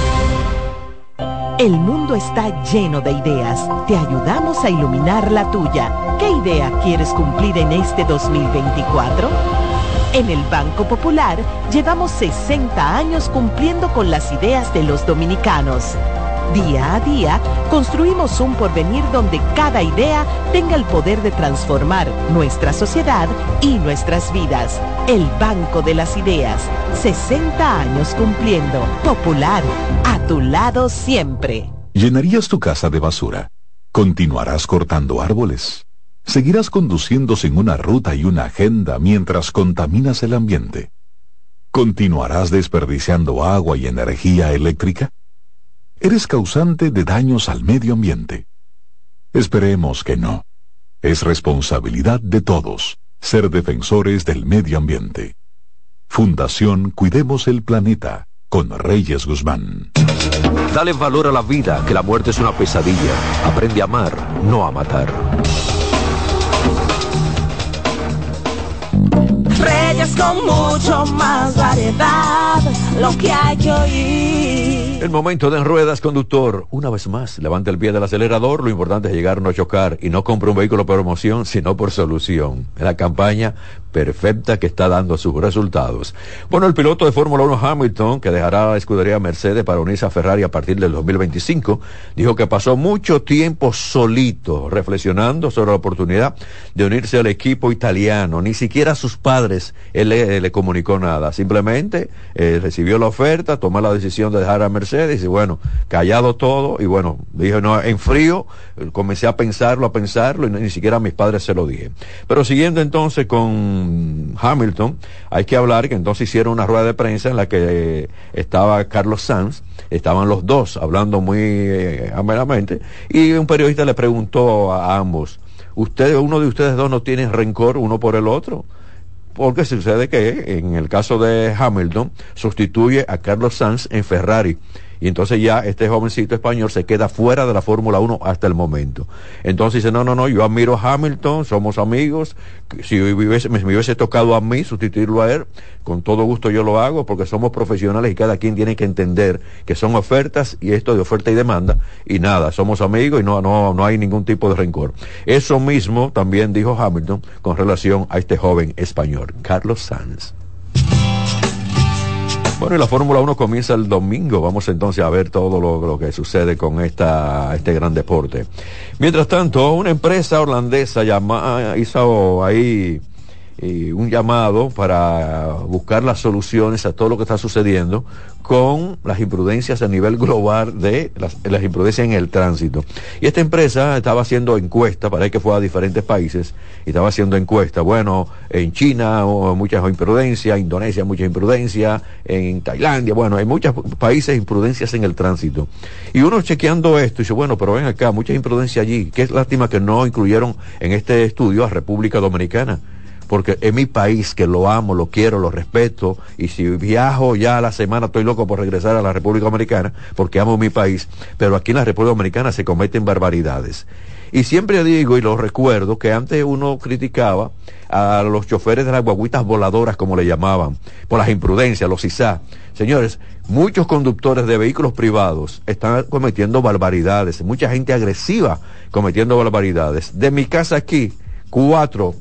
El mundo está lleno de ideas. Te ayudamos a iluminar la tuya. ¿Qué idea quieres cumplir en este 2024? En el Banco Popular llevamos 60 años cumpliendo con las ideas de los dominicanos. Día a día construimos un porvenir donde cada idea tenga el poder de transformar nuestra sociedad y nuestras vidas. El Banco de las Ideas, 60 años cumpliendo. Popular, a tu lado siempre. ¿Llenarías tu casa de basura? ¿Continuarás cortando árboles? ¿Seguirás conduciendo sin una ruta y una agenda mientras contaminas el ambiente? ¿Continuarás desperdiciando agua y energía eléctrica? ¿Eres causante de daños al medio ambiente? Esperemos que no. Es responsabilidad de todos ser defensores del medio ambiente. Fundación Cuidemos el Planeta con Reyes Guzmán. Dale valor a la vida, que la muerte es una pesadilla. Aprende a amar, no a matar. Con mucho más variedad, lo que hay que oír. El momento de en ruedas, conductor. Una vez más, levanta el pie del acelerador. Lo importante es llegar, no chocar. Y no compre un vehículo por emoción, sino por solución. Es la campaña perfecta que está dando sus resultados. Bueno, el piloto de Fórmula 1 Hamilton, que dejará la escudería Mercedes para unirse a Ferrari a partir del 2025, dijo que pasó mucho tiempo solito, reflexionando sobre la oportunidad de unirse al equipo italiano. Ni siquiera sus padres él le, comunicó nada. Simplemente eh, recibió la oferta, tomó la decisión de dejar a Mercedes y bueno, callado todo y bueno, dije no, en frío, comencé a pensarlo, a pensarlo y ni siquiera a mis padres se lo dije. Pero siguiendo entonces con Hamilton, hay que hablar que entonces hicieron una rueda de prensa en la que eh, estaba Carlos Sanz, estaban los dos hablando muy eh, amenamente y un periodista le preguntó a ambos, ¿ustedes, uno de ustedes dos no tienen rencor uno por el otro? Porque sucede que en el caso de Hamilton sustituye a Carlos Sanz en Ferrari y entonces ya este jovencito español se queda fuera de la Fórmula 1 hasta el momento. Entonces dice, no, no, no, yo admiro a Hamilton, somos amigos, si hubiese, me, me hubiese tocado a mí sustituirlo a él, con todo gusto yo lo hago porque somos profesionales y cada quien tiene que entender que son ofertas y esto de oferta y demanda y nada, somos amigos y no, no, no hay ningún tipo de rencor. Eso mismo también dijo Hamilton con relación a este joven español, Carlos Sanz. Bueno, y la Fórmula 1 comienza el domingo. Vamos entonces a ver todo lo, que sucede con esta, este gran deporte. Mientras tanto, una empresa holandesa llamada, hizo ahí y un llamado para buscar las soluciones a todo lo que está sucediendo con las imprudencias a nivel global de las, imprudencias en el tránsito. Y esta empresa estaba haciendo encuestas, para que fue a diferentes países, y estaba haciendo encuestas. Bueno, en China oh, muchas imprudencias, Indonesia muchas imprudencias, en Tailandia, bueno, hay muchos países imprudencias en el tránsito. Y uno chequeando esto, dice, bueno, pero ven acá, muchas imprudencias allí. Qué lástima que no incluyeron en este estudio a República Dominicana porque es mi país que lo amo, lo quiero, lo respeto, y si viajo ya a la semana estoy loco por regresar a la República Dominicana, porque amo mi país, pero aquí en la República Dominicana se cometen barbaridades. Y siempre digo y lo recuerdo que antes uno criticaba a los choferes de las guaguitas voladoras, como le llamaban, por las imprudencias, los ISA. Señores, muchos conductores de vehículos privados están cometiendo barbaridades, mucha gente agresiva cometiendo barbaridades. De mi casa aquí, cuatro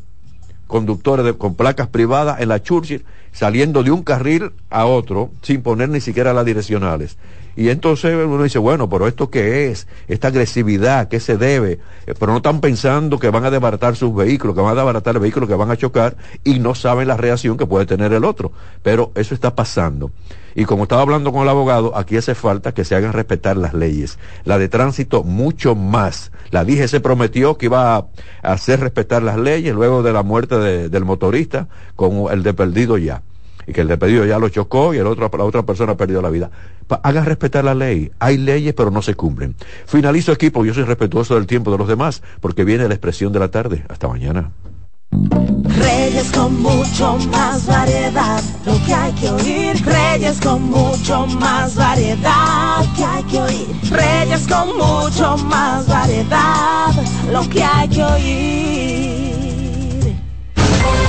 conductores con placas privadas en la Churchill saliendo de un carril a otro sin poner ni siquiera las direccionales. Y entonces uno dice, bueno, pero esto qué es, esta agresividad, ¿qué se debe? Eh, pero no están pensando que van a desbaratar sus vehículos, que van a desbaratar el vehículo, que van a chocar y no saben la reacción que puede tener el otro. Pero eso está pasando. Y como estaba hablando con el abogado, aquí hace falta que se hagan respetar las leyes. La de tránsito mucho más. La dije se prometió que iba a hacer respetar las leyes luego de la muerte del motorista con el de perdido ya y que el despedido ya lo chocó y el otro, la otra persona ha perdido la vida. hagan respetar la ley. Hay leyes, pero no se cumplen. Finalizo equipo. Yo soy respetuoso del tiempo de los demás, porque viene la expresión de la tarde. Hasta mañana. Reyes con mucho más variedad, lo que hay que oír. Reyes con mucho más variedad, lo que hay que oír. Reyes con mucho más variedad, lo que hay que oír.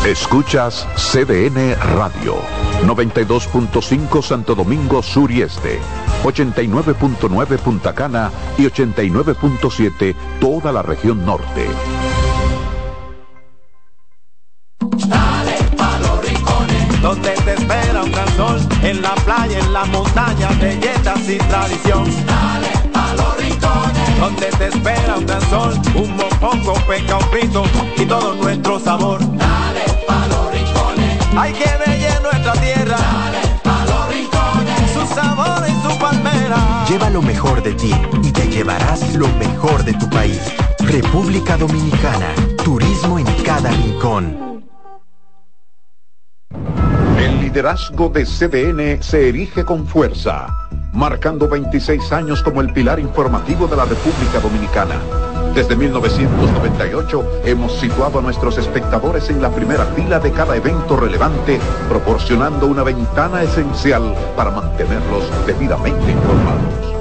Escuchas CDN Radio, 92.5 Santo Domingo Sur y Este, 89.9 Punta Cana y 89.7 toda la región norte. Dale pa los rincones, donde te espera un gran sol, en la playa, en la montaña, belletas y tradición. Dale pa los rincones, donde te espera un gran sol, un mopongo, peca, un pito y todo nuestro sabor. Dale hay que ver en nuestra tierra. Dale pa los rincones, su sabor y su palmera. Lleva lo mejor de ti y te llevarás lo mejor de tu país. República Dominicana, turismo en cada rincón. El liderazgo de CDN se erige con fuerza, marcando 26 años como el pilar informativo de la República Dominicana. Desde 1998 hemos situado a nuestros espectadores en la primera fila de cada evento relevante, proporcionando una ventana esencial para mantenerlos debidamente informados.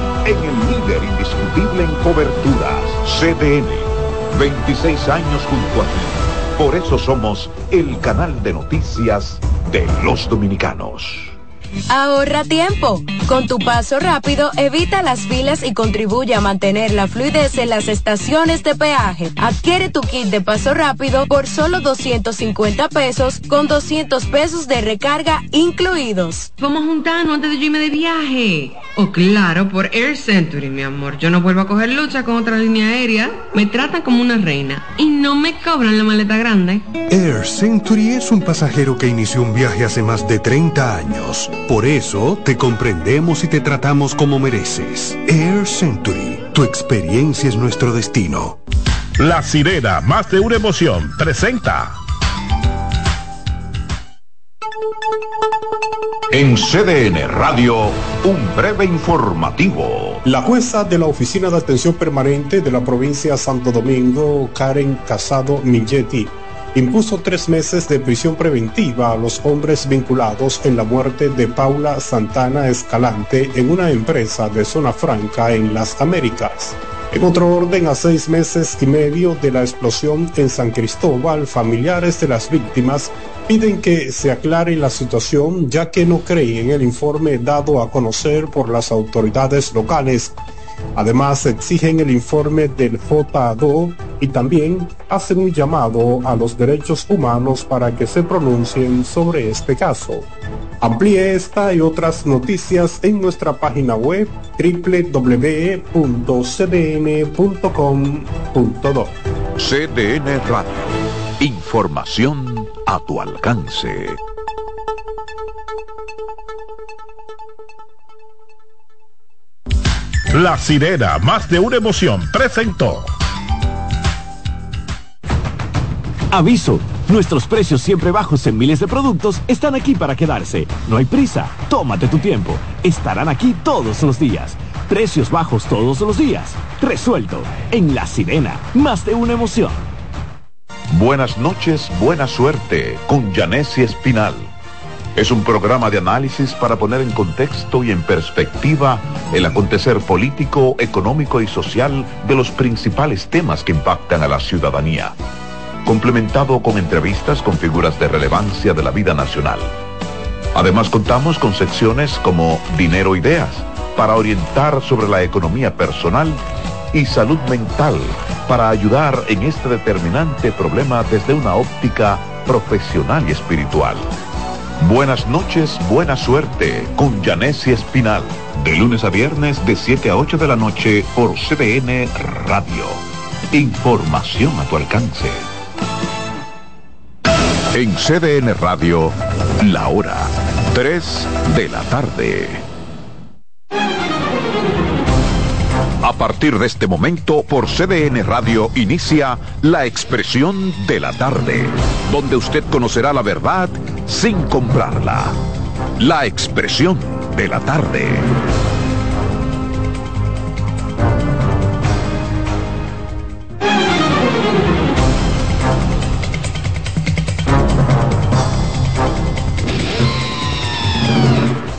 en el líder indiscutible en coberturas, CDN. 26 años junto a ti. Por eso somos el canal de noticias de los dominicanos. Ahorra tiempo. Con tu paso rápido, evita las filas y contribuye a mantener la fluidez en las estaciones de peaje. Adquiere tu kit de paso rápido por solo 250 pesos con 200 pesos de recarga incluidos. Vamos a juntarnos antes de yo irme de viaje. Oh, claro, por Air Century, mi amor. Yo no vuelvo a coger lucha con otra línea aérea. Me tratan como una reina y no me cobran la maleta grande. Air Century es un pasajero que inició un viaje hace más de 30 años. Por eso te comprendemos y te tratamos como mereces. Air Century, tu experiencia es nuestro destino. La sirena, más de una emoción, presenta. En CDN Radio, un breve informativo. La jueza de la Oficina de Atención Permanente de la provincia de Santo Domingo, Karen Casado Milletti, impuso tres meses de prisión preventiva a los hombres vinculados en la muerte de Paula Santana Escalante en una empresa de zona franca en las Américas. En otro orden, a seis meses y medio de la explosión en San Cristóbal, familiares de las víctimas piden que se aclare la situación ya que no creen en el informe dado a conocer por las autoridades locales. Además, exigen el informe del JADO y también hacen un llamado a los derechos humanos para que se pronuncien sobre este caso. Amplíe esta y otras noticias en nuestra página web www.cdn.com.do. CDN Radio. Información a tu alcance. La sirena, más de una emoción, presentó. Aviso, nuestros precios siempre bajos en miles de productos están aquí para quedarse. No hay prisa, tómate tu tiempo. Estarán aquí todos los días. Precios bajos todos los días. Resuelto. En La Sirena, más de una emoción. Buenas noches, buena suerte con Janessi Espinal. Es un programa de análisis para poner en contexto y en perspectiva el acontecer político, económico y social de los principales temas que impactan a la ciudadanía. Complementado con entrevistas con figuras de relevancia de la vida nacional. Además contamos con secciones como Dinero Ideas, para orientar sobre la economía personal y salud mental, para ayudar en este determinante problema desde una óptica profesional y espiritual. Buenas noches, buena suerte con Janessi Espinal. De lunes a viernes de 7 a 8 de la noche por CDN Radio. Información a tu alcance. En CDN Radio, la hora 3 de la tarde. A partir de este momento, por CDN Radio inicia La Expresión de la Tarde, donde usted conocerá la verdad sin comprarla. La Expresión de la Tarde.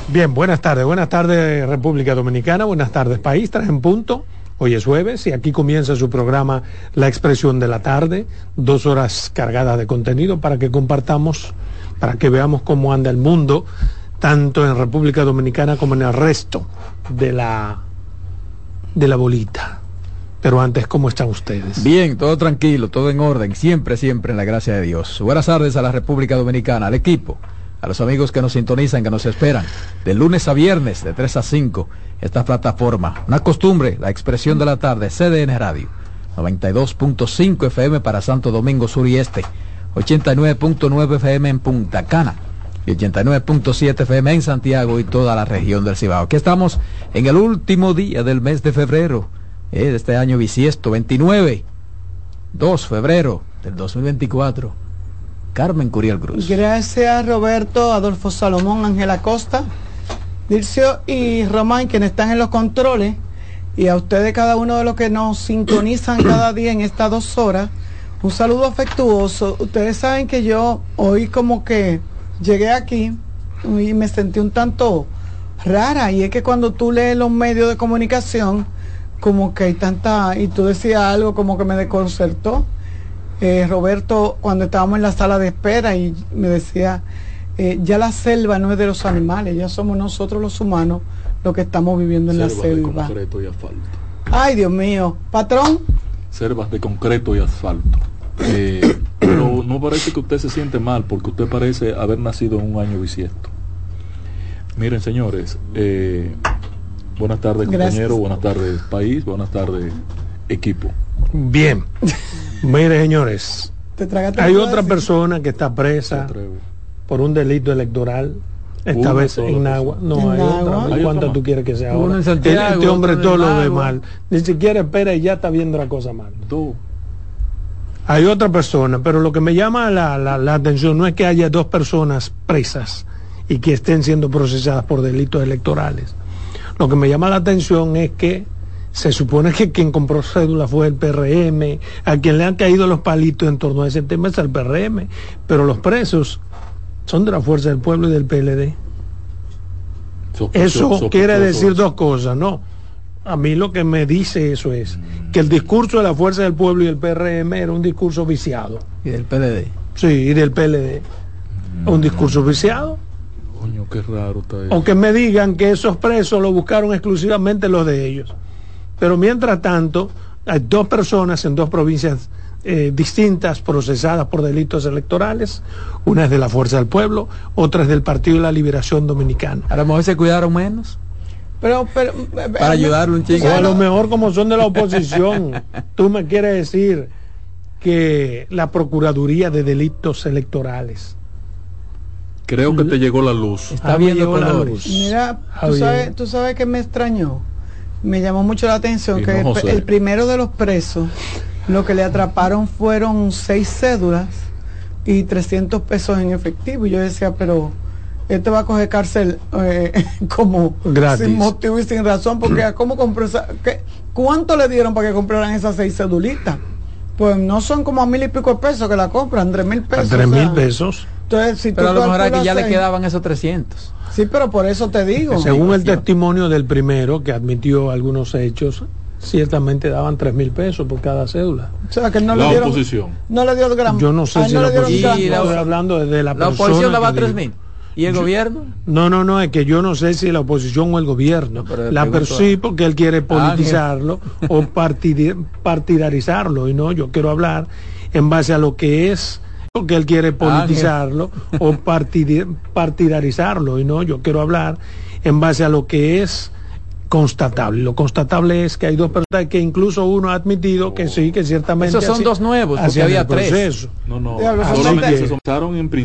Bien, buenas tardes. Buenas tardes República Dominicana, buenas tardes país, tres en punto. Hoy es jueves y aquí comienza su programa La Expresión de la Tarde, dos horas cargadas de contenido para que compartamos, para que veamos cómo anda el mundo, tanto en República Dominicana como en el resto de la, de la bolita. Pero antes, ¿cómo están ustedes? Bien, todo tranquilo, todo en orden, siempre, siempre en la gracia de Dios. Buenas tardes a la República Dominicana, al equipo a los amigos que nos sintonizan, que nos esperan, de lunes a viernes, de 3 a 5, esta plataforma. Una costumbre, la expresión de la tarde, CDN Radio, 92.5 FM para Santo Domingo Sur y Este, 89.9 FM en Punta Cana y 89.7 FM en Santiago y toda la región del Cibao. Aquí estamos en el último día del mes de febrero, eh, de este año bisiesto, 29, 2 febrero del 2024. Carmen Curiel Cruz. Gracias Roberto, Adolfo Salomón, Ángela Costa, Dircio y Román, quienes están en los controles, y a ustedes cada uno de los que nos sintonizan cada día en estas dos horas, un saludo afectuoso. Ustedes saben que yo hoy como que llegué aquí y me sentí un tanto rara, y es que cuando tú lees los medios de comunicación, como que hay tanta, y tú decías algo como que me desconcertó eh, Roberto cuando estábamos en la sala de espera y me decía, eh, ya la selva no es de los animales, ya somos nosotros los humanos los que estamos viviendo en la selva. De concreto y asfalto. Ay, Dios mío, patrón. Selvas de concreto y asfalto. Eh, pero no parece que usted se siente mal porque usted parece haber nacido en un año bisiesto. Miren, señores, buenas tardes, compañero, buenas tardes, país, buenas tardes, equipo. Bien. Mire, señores, hay otra persona que está presa por un delito electoral. Esta vez en agua. No, hay otra. ¿Cuánto tú quieres que sea ahora? este hombre todo lo de mal. Ni siquiera espera y ya está viendo la cosa mal. Tú. Hay otra persona, pero lo que me llama la, la atención no es que haya dos personas presas y que estén siendo procesadas por delitos electorales. Lo que me llama la atención es que se supone que quien compró cédula fue el PRM, a quien le han caído los palitos en torno a ese tema es el PRM, pero los presos son de la Fuerza del Pueblo y del PLD. Eso quiere decir dos cosas, ¿no? A mí lo que me dice eso es que el discurso de la Fuerza del Pueblo y el PRM era un discurso viciado. Y del PLD. Sí, y del PLD. Un discurso viciado. Coño, qué raro está eso. O que me digan que esos presos lo buscaron exclusivamente los de ellos. Pero mientras tanto, hay dos personas en dos provincias eh, distintas procesadas por delitos electorales. Una es de la Fuerza del Pueblo, otra es del Partido de la Liberación Dominicana. A lo mejor se cuidaron menos. Pero, pero Para ayudarlo un chico. O a lo mejor como son de la oposición, tú me quieres decir que la Procuraduría de Delitos Electorales Creo que te llegó la luz. Está viendo colores. luz. Mira, tú sabes, tú sabes que me extrañó. Me llamó mucho la atención Y que no, el, el primero de los presos, lo que le atraparon fueron seis cédulas y 300 pesos en efectivo. Y yo decía, pero este va a coger cárcel eh, como Gratis. sin motivo y sin razón, porque ¿cómo compró esa, qué- ¿cuánto le dieron para que compraran esas seis cedulitas? Pues no son como a mil y pico de pesos que la compran, tres mil a pesos. tres o sea, mil pesos. Entonces, si Pero a lo mejor aquí calculas ya le quedaban esos 300. Sí, pero por eso te digo. Según el testimonio del primero que admitió algunos hechos, ciertamente daban tres mil pesos por cada cédula. O sea, que no La le dieron. oposición. No le dio gran. Yo no sé si no la le dieron oposición, estoy hablando de la, La persona oposición daba que 3 dijo. mil. ¿Y el gobierno? No, no, no, es que yo no sé si la oposición o el gobierno. la per sí, porque él quiere politizarlo o partidi- partidarizarlo. Y no, yo quiero hablar en base a lo que es, porque él quiere politizarlo o partidi- partidarizarlo. Y no, yo quiero hablar en base a lo que es constatable. Lo constatable es que hay dos personas que incluso uno ha admitido que sí, que ciertamente Esos son así- dos nuevos, porque había tres. proceso. No, no. Solamente se someteron en principio.